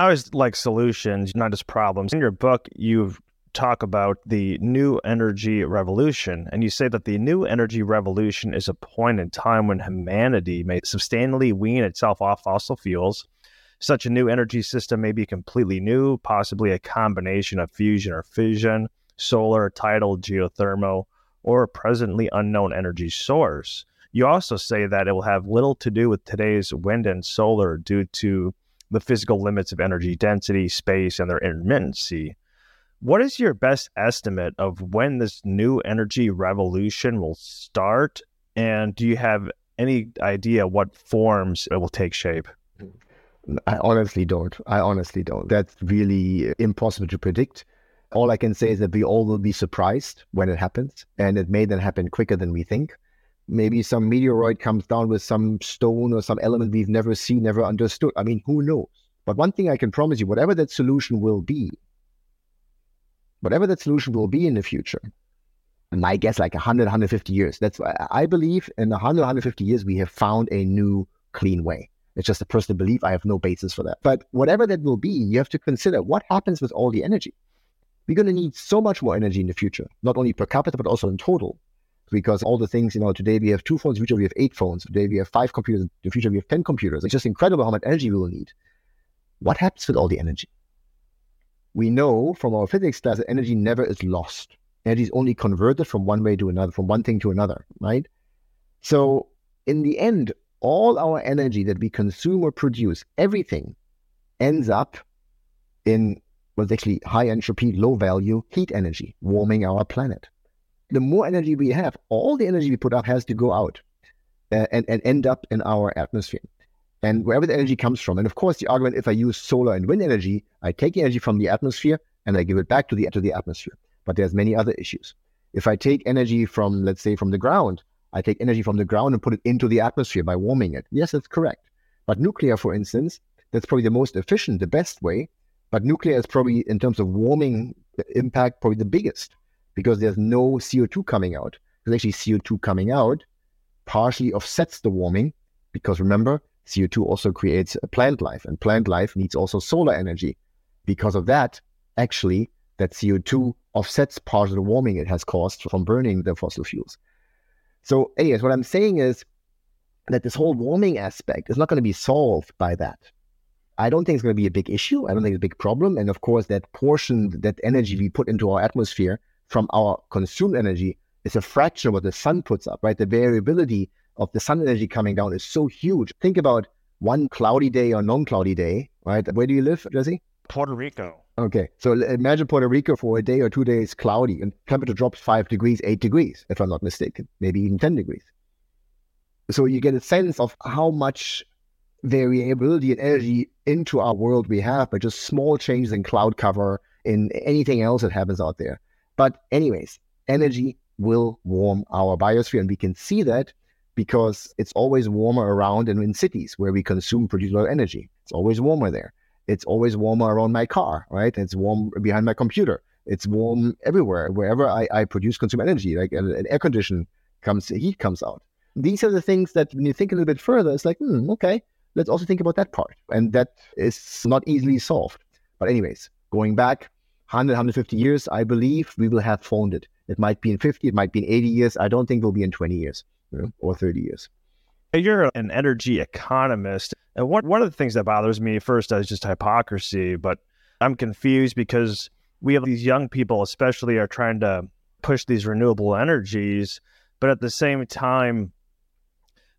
I always like solutions, not just problems. In your book, you've talk about the new energy revolution. And you say that the new energy revolution is a point in time when humanity may substantially wean itself off fossil fuels. Such a new energy system may be completely new, possibly a combination of fusion or fission, solar, tidal, geothermal, or a presently unknown energy source. You also say that it will have little to do with today's wind and solar due to the physical limits of energy density, space, and their intermittency. What is your best estimate of when this new energy revolution will start? And do you have any idea what forms it will take shape? I honestly don't. I honestly don't. That's really impossible to predict. All I can say is that we all will be surprised when it happens, and it may then happen quicker than we think. Maybe some meteoroid comes down with some stone or some element we've never seen, never understood. I mean, who knows? But one thing I can promise you whatever that solution will be, whatever that solution will be in the future, my guess like 100, 150 years. That's why I believe in 100, 150 years, we have found a new clean way. It's just a personal belief. I have no basis for that. But whatever that will be, you have to consider what happens with all the energy. We're going to need so much more energy in the future, not only per capita, but also in total. Because all the things, you know, today we have two phones, in the future we have eight phones, today we have five computers, in the future we have 10 computers. It's just incredible how much energy we will need. What happens with all the energy? We know from our physics class that energy never is lost. Energy is only converted from one way to another, from one thing to another, right? So, in the end, all our energy that we consume or produce, everything ends up in what's actually high entropy, low value heat energy, warming our planet. The more energy we have, all the energy we put up has to go out uh, and, and end up in our atmosphere. And wherever the energy comes from, and of course, the argument if I use solar and wind energy, I take energy from the atmosphere and I give it back to the to the atmosphere. But there's many other issues. If I take energy from, let's say, from the ground, I take energy from the ground and put it into the atmosphere by warming it. Yes, that's correct. But nuclear, for instance, that's probably the most efficient, the best way. But nuclear is probably, in terms of warming impact, probably the biggest because there's no CO2 coming out. There's actually CO2 coming out partially offsets the warming because remember, CO2 also creates plant life and plant life needs also solar energy. Because of that, actually, that CO2 offsets part of the warming it has caused from burning the fossil fuels. So, anyways, what I'm saying is that this whole warming aspect is not going to be solved by that. I don't think it's going to be a big issue. I don't think it's a big problem. And of course, that portion, that energy we put into our atmosphere from our consumed energy is a fraction of what the sun puts up, right? The variability of the sun energy coming down is so huge. Think about one cloudy day or non cloudy day, right? Where do you live, Jesse? Puerto Rico. Okay. So imagine Puerto Rico for a day or two days cloudy and temperature drops five degrees, eight degrees, if I'm not mistaken, maybe even 10 degrees. So you get a sense of how much variability and energy into our world we have by just small changes in cloud cover, in anything else that happens out there. But, anyways, energy will warm our biosphere. And we can see that because it's always warmer around and in cities where we consume, produce a lot of energy. It's always warmer there. It's always warmer around my car, right? It's warm behind my computer. It's warm everywhere, wherever I, I produce, consume energy, like an, an air condition comes, heat comes out. These are the things that when you think a little bit further, it's like, hmm, okay, let's also think about that part. And that is not easily solved. But anyways, going back 100, 150 years, I believe we will have found it. It might be in 50, it might be in 80 years. I don't think we'll be in 20 years you know, or 30 years. You're an energy economist. And what, one of the things that bothers me first is just hypocrisy, but I'm confused because we have these young people, especially, are trying to push these renewable energies, but at the same time,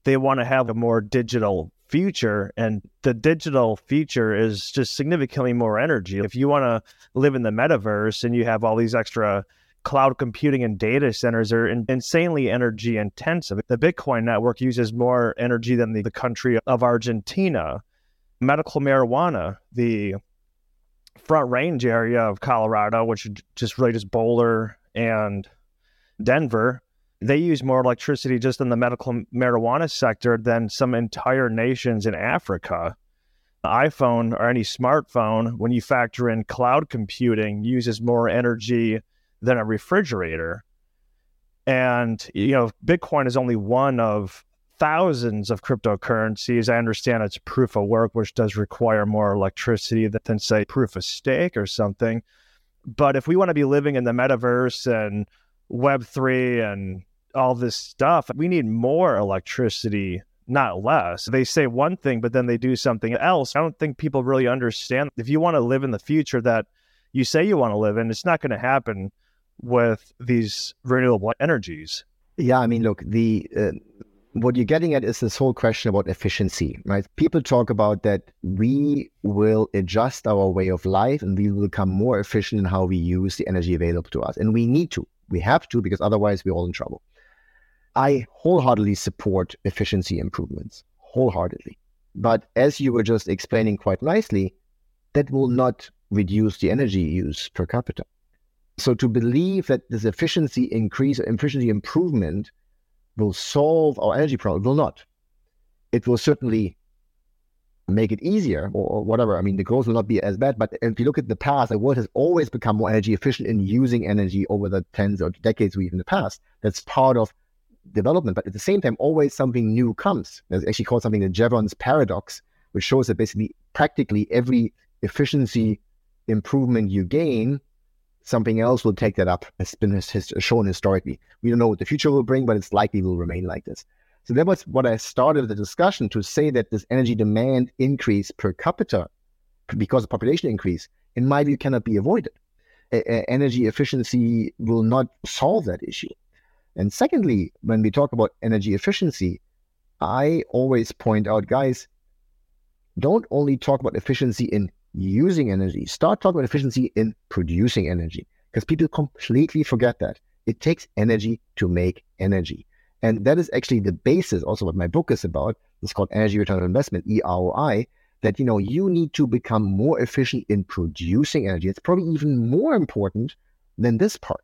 they want to have a more digital future and the digital future is just significantly more energy if you want to live in the metaverse and you have all these extra cloud computing and data centers are in, insanely energy intensive. The Bitcoin network uses more energy than the, the country of Argentina. Medical marijuana, the front range area of Colorado, which just really just Boulder and Denver, they use more electricity just in the medical marijuana sector than some entire nations in Africa. The iPhone or any smartphone, when you factor in cloud computing, uses more energy than a refrigerator. And, you know, Bitcoin is only one of thousands of cryptocurrencies. I understand it's proof of work, which does require more electricity than, say, proof of stake or something. But if we want to be living in the metaverse and Web3 and all this stuff, we need more electricity, not less. They say one thing, but then they do something else. I don't think people really understand. If you want to live in the future that you say you want to live in, it's not going to happen with these renewable energies. Yeah, I mean, look, the uh, what you're getting at is this whole question about efficiency, right? People talk about that we will adjust our way of life and we will become more efficient in how we use the energy available to us, and we need to. We have to because otherwise we're all in trouble. I wholeheartedly support efficiency improvements, wholeheartedly. But as you were just explaining quite nicely, that will not reduce the energy use per capita. So to believe that this efficiency increase, efficiency improvement will solve our energy problem will not. It will certainly make it easier or, whatever. I mean, the growth will not be as bad. But if you look at the past, the world has always become more energy efficient in using energy over the tens or decades we've in the past. That's part of development. But at the same time, always something new comes. There's actually called something the Jevons paradox, which shows that basically practically every efficiency improvement you gain something else will take that up. It's been his, shown historically. We don't know what the future will bring, but it's likely will remain like this. So that was what I started the discussion to say that this energy demand increase per capita because of population increase, in my view, cannot be avoided. A- energy efficiency will not solve that issue. And secondly, when we talk about energy efficiency, I always point out, guys, don't only talk about efficiency in using energy, start talking about efficiency in producing energy because people completely forget that. It takes energy to make energy. And that is actually the basis also what my book is about. It's called Energy Return on Investment, EROI, that you know you need to become more efficient in producing energy. It's probably even more important than this part,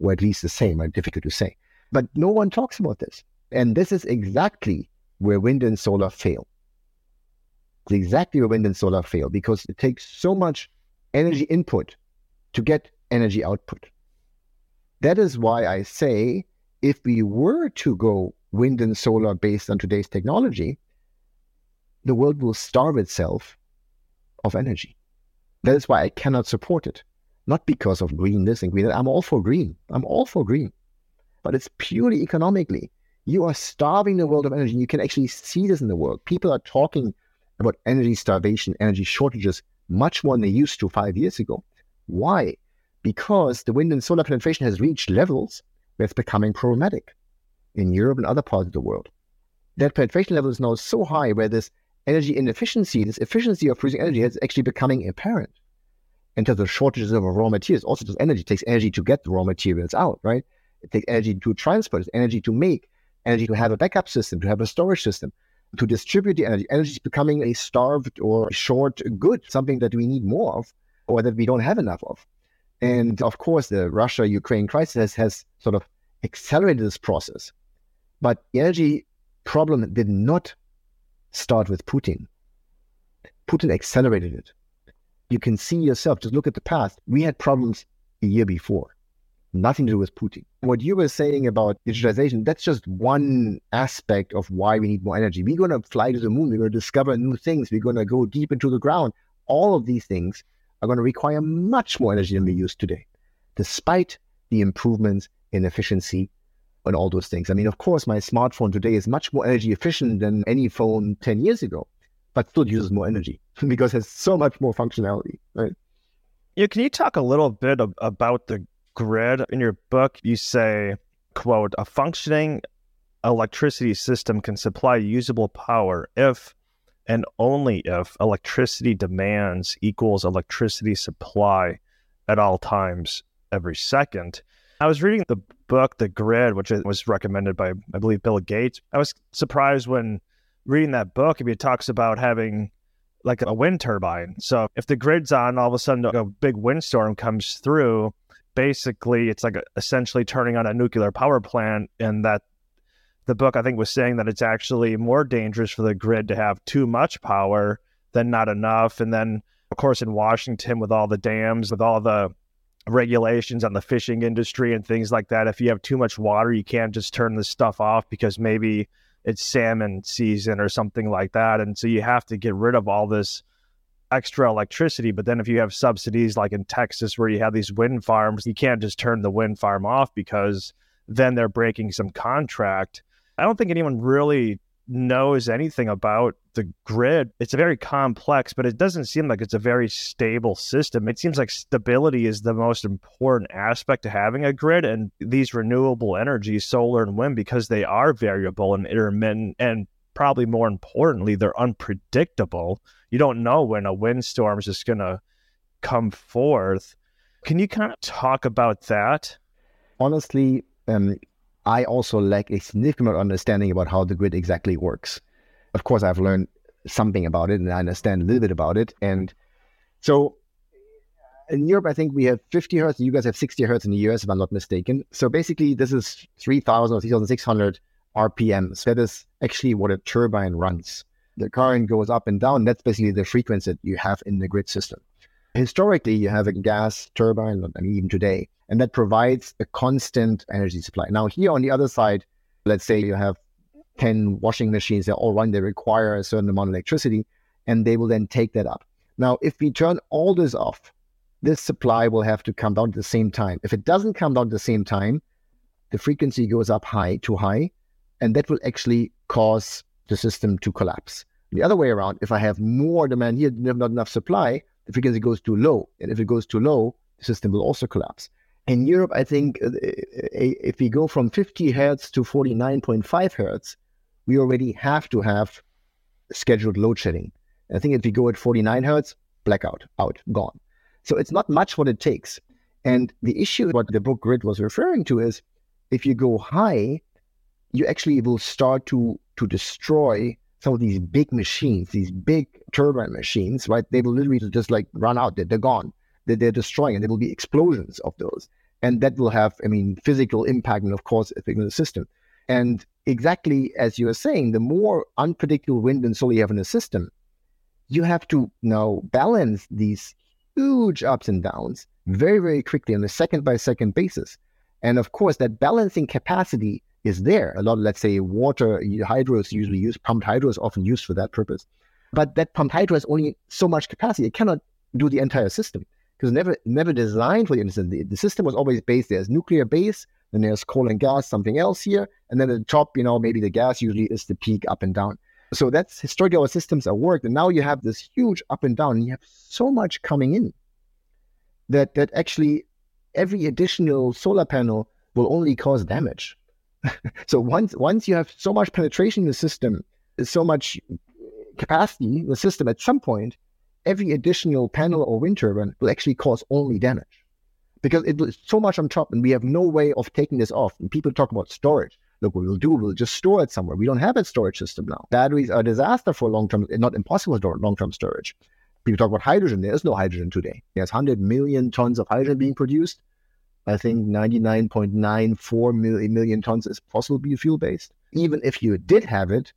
or at least the same, or difficult to say. But no one talks about this. And this is exactly where wind and solar fail. It's exactly where wind and solar fail because it takes so much energy input to get energy output. That is why I say if we were to go wind and solar based on today's technology, the world will starve itself of energy. That is why I cannot support it. Not because of green this and green that. I'm all for green. I'm all for green. But it's purely economically. You are starving the world of energy. You can actually see this in the world. People are talking about energy starvation, energy shortages much more than they used to five years ago. Why? Because the wind and solar penetration has reached levels where it's becoming problematic in Europe and other parts of the world. That penetration level is now so high where this energy inefficiency, this efficiency of producing energy is actually becoming apparent. In terms of shortages of raw materials, also just energy it takes energy to get the raw materials out, right? It takes energy to transport, it's energy to make, energy to have a backup system, to have a storage system, to distribute the energy. Energy is becoming a starved or short good, something that we need more of or that we don't have enough of. And of course, the Russia Ukraine crisis has, sort of accelerated this process. But the energy problem did not start with Putin. Putin accelerated it. You can see yourself, just look at the past. We had problems a year before, nothing to do with Putin. What you were saying about digitalization, that's just one aspect of why we need more energy. We're going to fly to the moon, we're going to discover new things, we're going to go deep into the ground. All of these things are going to require much more energy than we use today, despite the improvements in efficiency and all those things. I mean, of course, my smartphone today is much more energy efficient than any phone 10 years ago, but still uses more energy because it has so much more functionality, right? Yeah, can you talk a little bit ab- about the grid? In your book, you say, quote, a functioning electricity system can supply usable power if and only if electricity demands equals electricity supply at all times every second. I was reading the book, The Grid, which was recommended by, I believe, Bill Gates. I was surprised when reading that book, if it talks about having like a wind turbine. So if the grid's on, all of a sudden a big windstorm comes through. Basically, it's like essentially turning on a nuclear power plant, and that the book I think was saying that it's actually more dangerous for the grid to have too much power than not enough. And then, of course, in Washington with all the dams, with all the regulations on the fishing industry and things like that. If you have too much water, you can't just turn this stuff off because maybe it's salmon season or something like that. And so you have to get rid of all this extra electricity. But then if you have subsidies like in Texas where you have these wind farms, you can't just turn the wind farm off because then they're breaking some contract. I don't think anyone really knows anything about the grid. It's a very complex, but it doesn't seem like it's a very stable system. It seems like stability is the most important aspect to having a grid. And these renewable energies, solar and wind, because they are variable and intermittent, and probably more importantly, they're unpredictable. You don't know when a windstorm is just going to come forth. Can you kind of talk about that? Honestly, um, I also lack a significant understanding about how the grid exactly works. Of course, I've learned something about it and I understand a little bit about it. And so in Europe, I think we have 50 hertz, and you guys have 60 hertz in the US, if I'm not mistaken. So basically, this is 3,000 or 3,600 RPMs. That is actually what a turbine runs. The current goes up and down. That's basically the frequency that you have in the grid system. Historically, you have a gas turbine, I mean, even today, and that provides a constant energy supply. Now, here on the other side, let's say you have 10 washing machines, that all run, they require a certain amount of electricity, and they will then take that up. Now, if we turn all this off, this supply will have to come down at the same time. If it doesn't come down at the same time, the frequency goes up high, too high, and that will actually cause the system to collapse. The other way around, if I have more demand here, not enough supply, the frequency goes too low. And if it goes too low, the system will also collapse. In Europe, I think uh, if we go from 50 hertz to 49.5 hertz, we already have to have scheduled load shedding. I think if we go at 49 hertz, blackout, out, gone. So it's not much what it takes. And the issue, what the book Grid was referring to, is if you go high, you actually will start to to destroy some of these big machines, these big turbine machines, right? They will literally just like run out. They're, they're gone. They're, they're destroying, and there will be explosions of those, and that will have, I mean, physical impact and of course affecting the system. And exactly as you are saying, the more unpredictable wind and solar you have in the system, you have to now balance these huge ups and downs very, very quickly on a second by second basis. And of course, that balancing capacity is there. A lot of, let's say, water hydro is usually used, pumped hydro is often used for that purpose. But that pumped hydro has only so much capacity. It cannot do the entire system because never never designed for the system. The, the system was always based there's nuclear base, then there's coal and gas, something else here, and then at the top, you know, maybe the gas usually is the peak up and down. So that's historically systems are worked. And now you have this huge up and down, and you have so much coming in that that actually every additional solar panel will only cause damage. so once once you have so much penetration in the system, so much capacity in the system, at some point, every additional panel or wind turbine will actually cause only damage because it's so much on top, and we have no way of taking this off. And people talk about storage. Look, what we'll do, we'll just store it somewhere. We don't have a storage system now. Batteries are a disaster for long term, not impossible for long term storage. People talk about hydrogen. There is no hydrogen today. There's 100 million tons of hydrogen being produced. I think 99.94 million tons is fossil fuel based. Even if you did have it,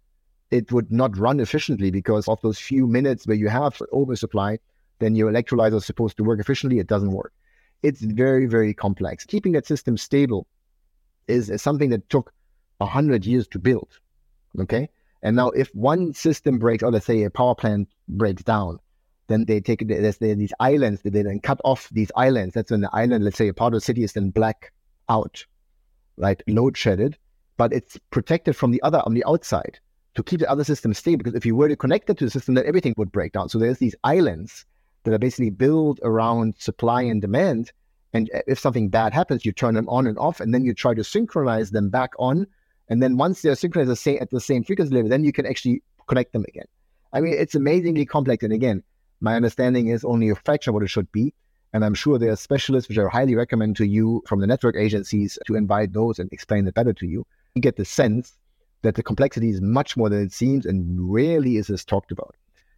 it would not run efficiently because of those few minutes where you have oversupply, then your electrolyzer is supposed to work efficiently. It doesn't work. It's very, very complex. Keeping that system stable is, is something that took 100 years to build. Okay. And now, if one system breaks, or let's say a power plant breaks down, then they take there's these islands they then cut off these islands. That's when the island, let's say a part of the city is then black out, right? Load shedded, but it's protected from the other on the outside to keep the other system stable. Because if you were to connect it to the system, then everything would break down. So there's these islands that are basically built around supply and demand. And if something bad happens, you turn them on and off, and then you try to synchronize them back on. And then once they're synchronized at the same frequency level, then you can actually connect them again. I mean, it's amazingly complex. And again, my understanding is only a fraction of what it should be. And I'm sure there are specialists which I highly recommend to you from the network agencies to invite those and explain it better to you. You get the sense that the complexity is much more than it seems and rarely is this talked about.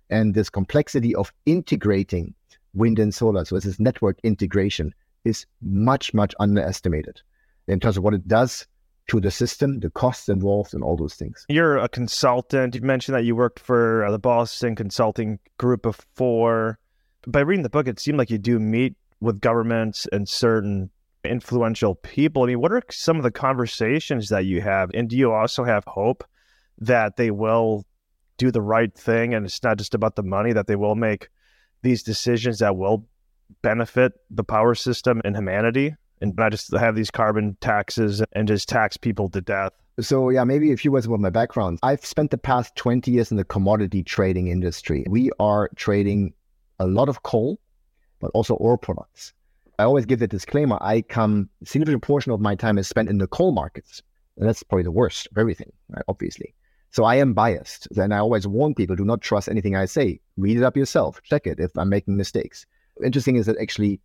And this complexity of integrating wind and solar, so this network integration, is much, much underestimated in terms of what it does to the system, the costs involved, and all those things. You're a consultant. You mentioned that you worked for uh, the Boston Consulting Group before. By reading the book, it seemed like you do meet with governments and certain influential people. I mean, what are some of the conversations that you have? And do you also have hope that they will do the right thing and it's not just about the money, that they will make these decisions that will benefit the power system and humanity? And not just have these carbon taxes and just tax people to death. So, yeah, maybe a few words about my background. I've spent the past 20 years in the commodity trading industry. We are trading a lot of coal, but also oil products. I always give the disclaimer I come, a significant portion of my time is spent in the coal markets. And that's probably the worst of everything, right? obviously. So I am biased. And I always warn people do not trust anything I say. Read it up yourself. Check it if I'm making mistakes. Interesting is that actually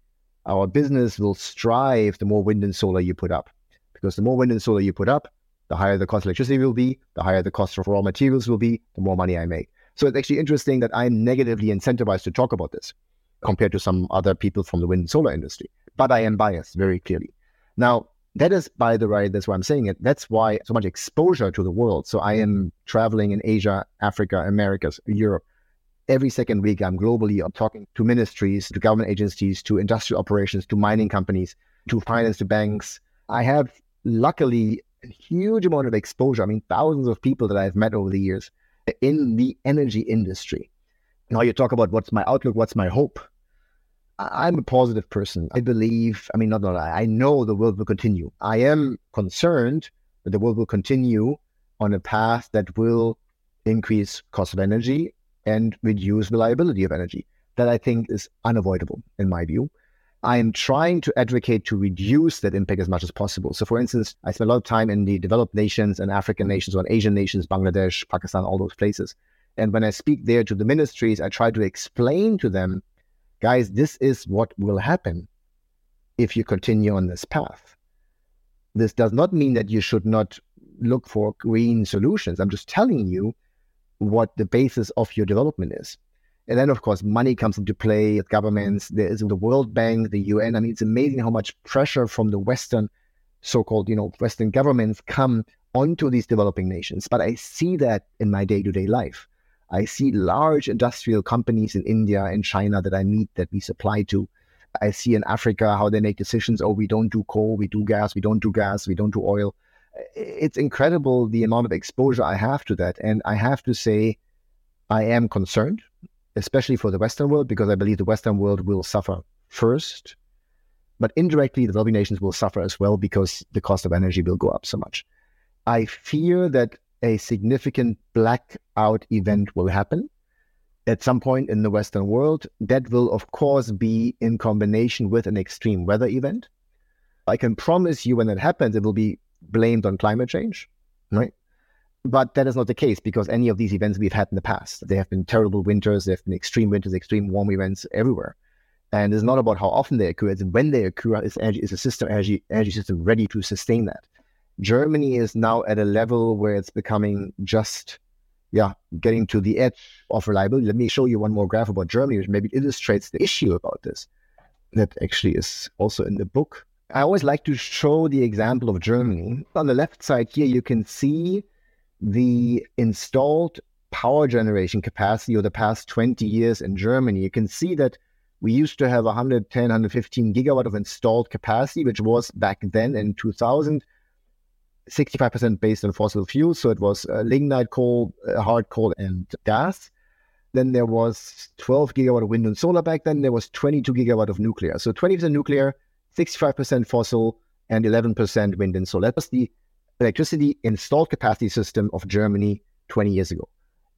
our business will strive the more wind and solar you put up. Because the more wind and solar you put up, the higher the cost of electricity will be, the higher the cost of raw materials will be, the more money I make. So it's actually interesting that I'm negatively incentivized to talk about this compared to some other people from the wind and solar industry. But I am biased very clearly. Now, that is, by the way, that's why I'm saying it. That's why so much exposure to the world. So I am traveling in Asia, Africa, Americas, Europe, every second week I'm globally I'm talking to ministries, to government agencies, to industrial operations, to mining companies, to finance, to banks. I have luckily a huge amount of exposure. I mean, thousands of people that I've met over the years in the energy industry. Now you talk about what's my outlook, what's my hope. I'm a positive person. I believe, I mean, not, not I, I know the world will continue. I am concerned that the world will continue on a path that will increase cost of energy and reduce reliability of energy. That I think is unavoidable in my view. I am trying to advocate to reduce that impact as much as possible. So, for instance, I spend a lot of time in the developed nations and African nations or Asian nations, Bangladesh, Pakistan, all those places. And when I speak there to the ministries, I try to explain to them, guys, this is what will happen if you continue on this path. This does not mean that you should not look for green solutions. I'm just telling you what the basis of your development is. And then, of course, money comes into play. Governments, there is the World Bank, the UN. I mean, it's amazing how much pressure from the Western, so-called, you know, Western governments come onto these developing nations. But I see that in my day-to-day life. I see large industrial companies in India and China that I meet that we supply to. I see in Africa how they make decisions. Oh, we don't do coal, we do gas, we don't do gas, we don't do oil. It's incredible the amount of exposure I have to that. And I have to say, I am concerned especially for the Western world, because I believe the Western world will suffer first. But indirectly, the developing nations will suffer as well because the cost of energy will go up so much. I fear that a significant blackout event will happen at some point in the Western world. That will, of course, be in combination with an extreme weather event. I can promise you when that happens, it will be blamed on climate change, right? But that is not the case because any of these events we've had in the past, they have been terrible winters, there have been extreme winters, extreme warm events everywhere. And it's not about how often they occur, it's when they occur, is, energy, is a system, energy, energy system ready to sustain that? Germany is now at a level where it's becoming just, yeah, getting to the edge of reliability. Let me show you one more graph about Germany, which maybe illustrates the issue about this. That actually is also in the book. I always like to show the example of Germany. On the left side here, you can see the installed power generation capacity over the past 20 years in Germany, you can see that we used to have 110, 115 gigawatt of installed capacity, which was back then in 2000, 65% based on fossil fuels. So it was uh, lignite coal, uh, hard coal, and gas. Then there was 12 gigawatt of wind and solar back then. There was 22 gigawatt of nuclear. So 20% nuclear, 65% fossil, and 11% wind and solar. That was the electricity installed capacity system of Germany 20 years ago,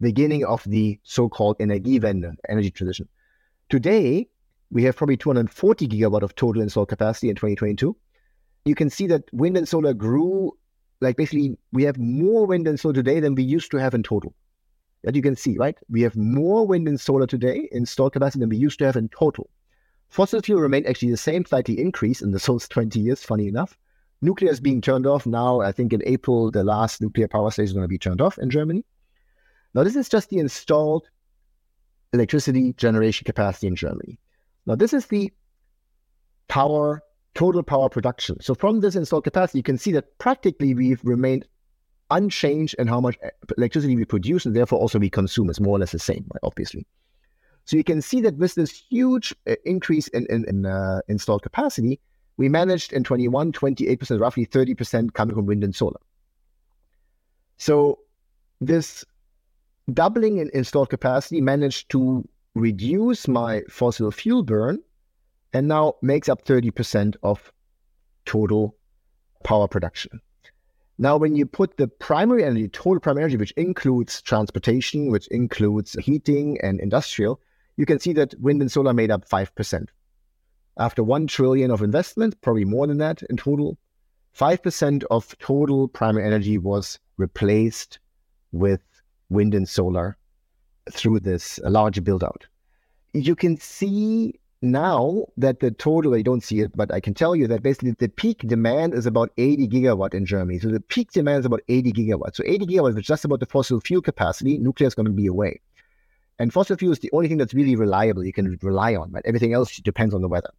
beginning of the so-called Energiewende, energy transition. Today, we have probably 240 gigawatt of total installed capacity in 2022. You can see that wind and solar grew, like basically, we have more wind and solar today than we used to have in total. That you can see, right? We have more wind and solar today installed capacity than we used to have in total. Fossil fuel remained actually the same, slightly increased in the first 20 years, funny enough nuclear is being turned off now. I think in April, the last nuclear power station is going to be turned off in Germany. Now, this is just the installed electricity generation capacity in Germany. Now, this is the power, total power production. So, from this installed capacity, you can see that practically we've remained unchanged in how much electricity we produce and therefore also we consume. It's more or less the same, obviously. So, you can see that with this huge uh, increase in, in, in uh, installed capacity, we managed in 21, 28%, roughly 30% coming from wind and solar. So this doubling in installed capacity managed to reduce my fossil fuel burn and now makes up 30% of total power production. Now, when you put the primary energy, total primary energy, which includes transportation, which includes heating and industrial, you can see that wind and solar made up 5% after 1 trillion of investment, probably more than that in total, 5% of total primary energy was replaced with wind and solar through this large build out. You can see now that the total, I don't see it, but I can tell you that basically the peak demand is about 80 gigawatt in Germany. So the peak demand is about 80 gigawatt. So 80 gigawatt is just about the fossil fuel capacity. Nuclear is going to be away. And fossil fuel is the only thing that's really reliable you can rely on, but everything else depends on the weather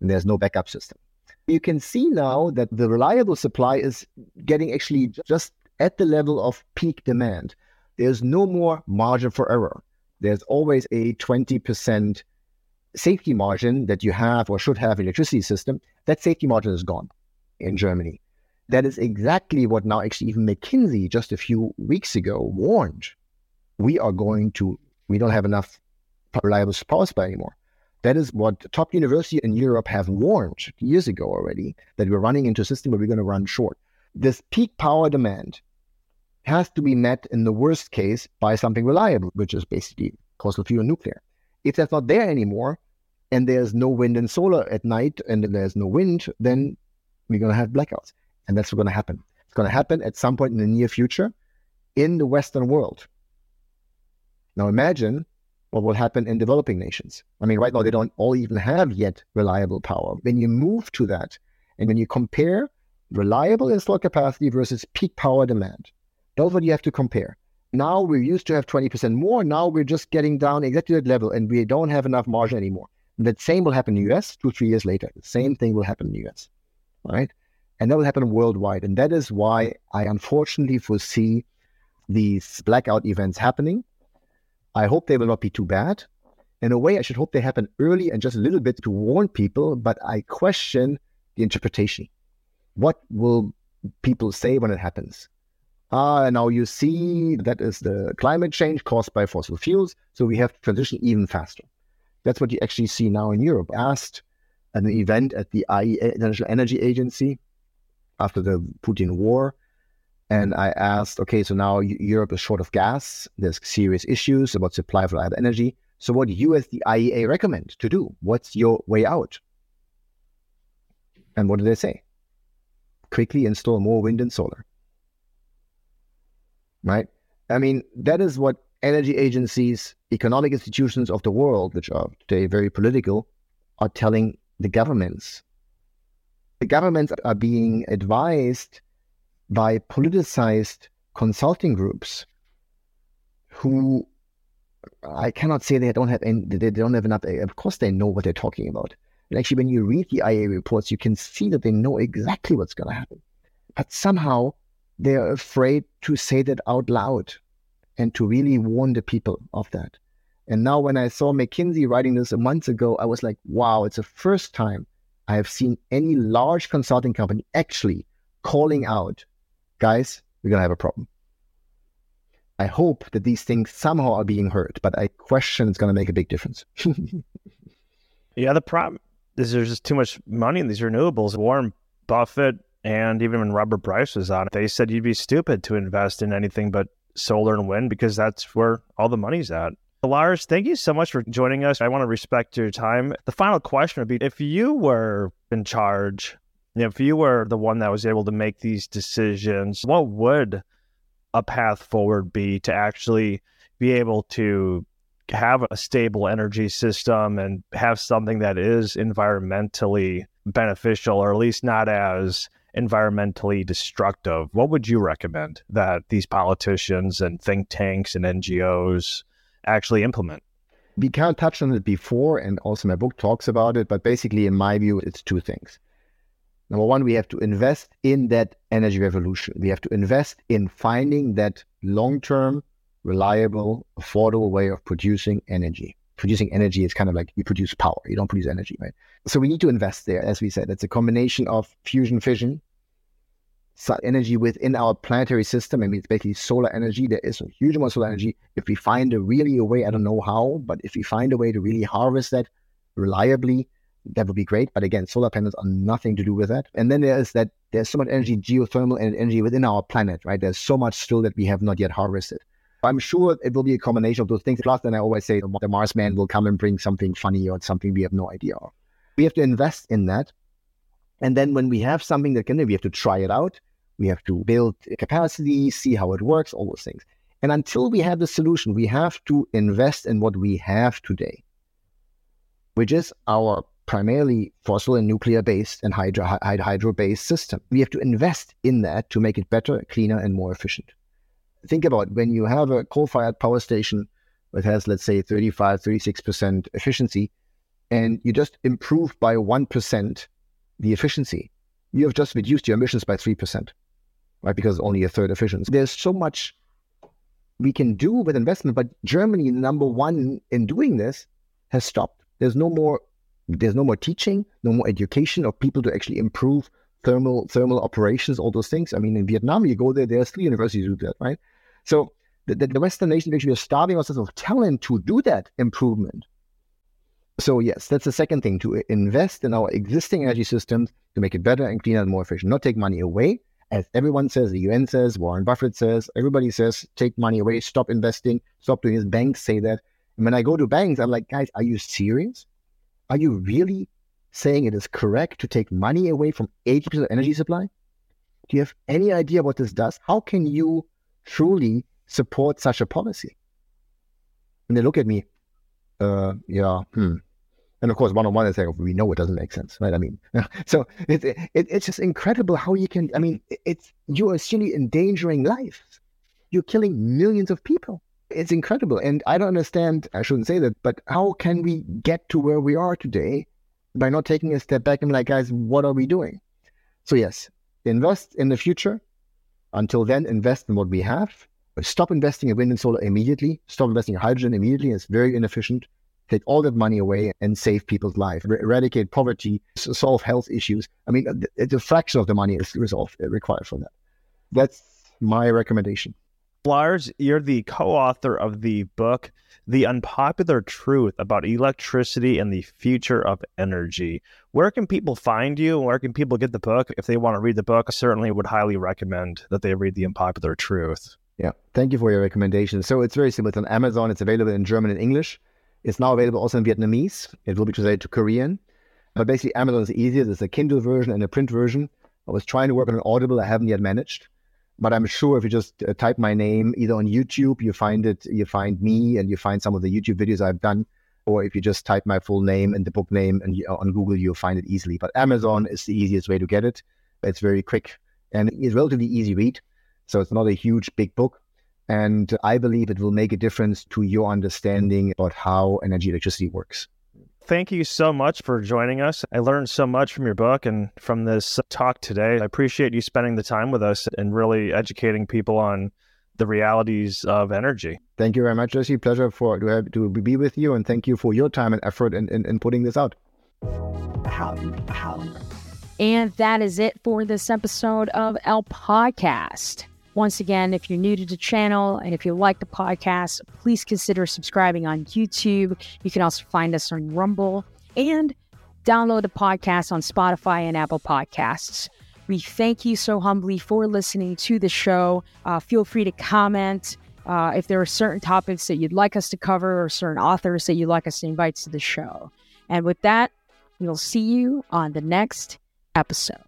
and there's no backup system. You can see now that the reliable supply is getting actually just at the level of peak demand. There's no more margin for error. There's always a 20% safety margin that you have or should have in electricity system. That safety margin is gone in Germany. That is exactly what now actually even McKinsey just a few weeks ago warned. We are going to, we don't have enough reliable power supply anymore. That is what top universities in Europe have warned years ago already that we're running into a system where we're going to run short. This peak power demand has to be met in the worst case by something reliable, which is basically fossil fuel and nuclear. If that's not there anymore, and there's no wind and solar at night and there's no wind, then we're going to have blackouts. And that's what's going to happen. It's going to happen at some point in the near future in the Western world. Now imagine what will happen in developing nations. I mean, right now they don't all even have yet reliable power. When you move to that, and when you compare reliable installed capacity versus peak power demand, that's what you have to compare. Now we used to have 20% more. Now we're just getting down exactly that level and we don't have enough margin anymore. And that same will happen in the US two, three years later. The same thing will happen in the US. Right? And that will happen worldwide. And that is why I unfortunately foresee these blackout events happening. I hope they will not be too bad. In a way, I should hope they happen early and just a little bit to warn people, but I question the interpretation. What will people say when it happens? Ah, now you see that is the climate change caused by fossil fuels, so we have to transition even faster. That's what you actually see now in Europe. Asked an event at the IEA, International Energy Agency, after the Putin war, and I asked, okay, so now Europe is short of gas. There's serious issues about supply of reliable energy. So, what do you, as the IEA, recommend to do? What's your way out? And what do they say? Quickly install more wind and solar. Right? I mean, that is what energy agencies, economic institutions of the world, which are today very political, are telling the governments. The governments are being advised by politicized consulting groups who I cannot say they don't have any, they don't have enough. Eh, of course, they know what they're talking about. And actually, when you read the IEA reports, you can see that they know exactly what's going to happen. But somehow they're afraid to say that out loud and to really warn the people of that. And now, when I saw McKinsey writing this a month ago, I was like, wow, it's the first time I have seen any large consulting company actually calling out guys, we're going to have a problem. I hope that these things somehow are being heard, but I question it's going to make a big difference. yeah, the problem is there's just too much money in these renewables. Warren Buffett and even when Robert Bryce was on, it. they said you'd be stupid to invest in anything but solar and wind because that's where all the money's at. Lars, thank you so much for joining us. I want to respect your time. The final question would be if you were in charge if you were the one that was able to make these decisions, what would a path forward be to actually be able to have a stable energy system and have something that is environmentally beneficial or at least not as environmentally destructive, what would you recommend that these politicians and think tanks and NGOs actually implement? We kind of touched on it before, and also my book talks about it, but basically, in my view, it's two things. Number one, we have to invest in that energy revolution. We have to invest in finding that long term, reliable, affordable way of producing energy. Producing energy is kind of like you produce power, you don't produce energy, right? So we need to invest there, as we said. It's a combination of fusion fission, energy within our planetary system. I mean, it's basically solar energy. There is a huge amount of solar energy. If we find a really a way, I don't know how, but if we find a way to really harvest that reliably, that would be great. But again, solar panels are nothing to do with that. And then there is that there's so much energy, geothermal and energy within our planet, right? There's so much still that we have not yet harvested. I'm sure it will be a combination of those things. Plus, then I always say the Mars man will come and bring something funny or something we have no idea of. We have to invest in that. And then when we have something that can, we have to try it out. We have to build capacity, see how it works, all those things. And until we have the solution, we have to invest in what we have today, which is our primarily fossil and nuclear based and hydro, hydro based system. We have to invest in that to make it better, cleaner, and more efficient. Think about when you have a coal fired power station that has, let's say, 35, 36% efficiency, and you just improve by 1% the efficiency, you have just reduced your emissions by 3%, right? Because only a third efficiency. There's so much we can do with investment, but Germany, number one in doing this, has stopped. There's no more there's no more teaching, no more education of people to actually improve thermal thermal operations, all those things. I mean, in Vietnam, you go there, there's three universities do that, right? So the, the Western nations actually are starving ourselves of talent to do that improvement. So yes, that's the second thing to invest in our existing energy systems to make it better and cleaner and more efficient. Not take money away, as everyone says, the UN says, Warren Buffett says, everybody says, take money away, stop investing, stop doing this. Banks say that. And when I go to banks, I'm like, guys, are you serious? Are you really saying it is correct to take money away from 80% of energy supply? Do you have any idea what this does? How can you truly support such a policy? And they look at me, uh, yeah, hmm. And of course, one on one, is like, we know it doesn't make sense, right? I mean, so it, it, it's just incredible how you can, I mean, it's, you are essentially endangering lives. You're killing millions of people. It's incredible. And I don't understand, I shouldn't say that, but how can we get to where we are today by not taking a step back and like, guys, what are we doing? So, yes, invest in the future. Until then, invest in what we have. Stop investing in wind and solar immediately. Stop investing in hydrogen immediately. It's very inefficient. Take all that money away and save people's lives. eradicate poverty, solve health issues. I mean, it's a fraction of the money is resolved, uh, required for that. That's my recommendation. Lars, you're the co author of the book, The Unpopular Truth About Electricity and the Future of Energy. Where can people find you? Where can people get the book? If they want to read the book, I certainly would highly recommend that they read The Unpopular Truth. Yeah, thank you for your recommendation. So it's very simple. It's on Amazon. It's available in German and English. It's now available also in Vietnamese. It will be translated to Korean. But basically, Amazon is easier. There's a Kindle version and a print version. I was trying to work on an Audible. I haven't yet managed. But I'm sure if you just uh, type my name either on YouTube, you find it, you find me, and you find some of the YouTube videos I've done. Or if you just type my full name and the book name and on Google, you'll find it easily. But Amazon is the easiest way to get it. It's very quick and it's relatively easy read. So it's not a huge, big book. And I believe it will make a difference to your understanding about how energy electricity works thank you so much for joining us. I learned so much from your book and from this talk today. I appreciate you spending the time with us and really educating people on the realities of energy. Thank you very much, Jesse. Pleasure for to, have, to be with you, and thank you for your time and effort in, in, in putting this out. And that is it for this episode of El Podcast. Once again, if you're new to the channel and if you like the podcast, please consider subscribing on YouTube. You can also find us on Rumble and download the podcast on Spotify and Apple Podcasts. We thank you so humbly for listening to the show. Uh, feel free to comment uh, if there are certain topics that you'd like us to cover or certain authors that you'd like us to invite to the show. And with that, we'll see you on the next episode.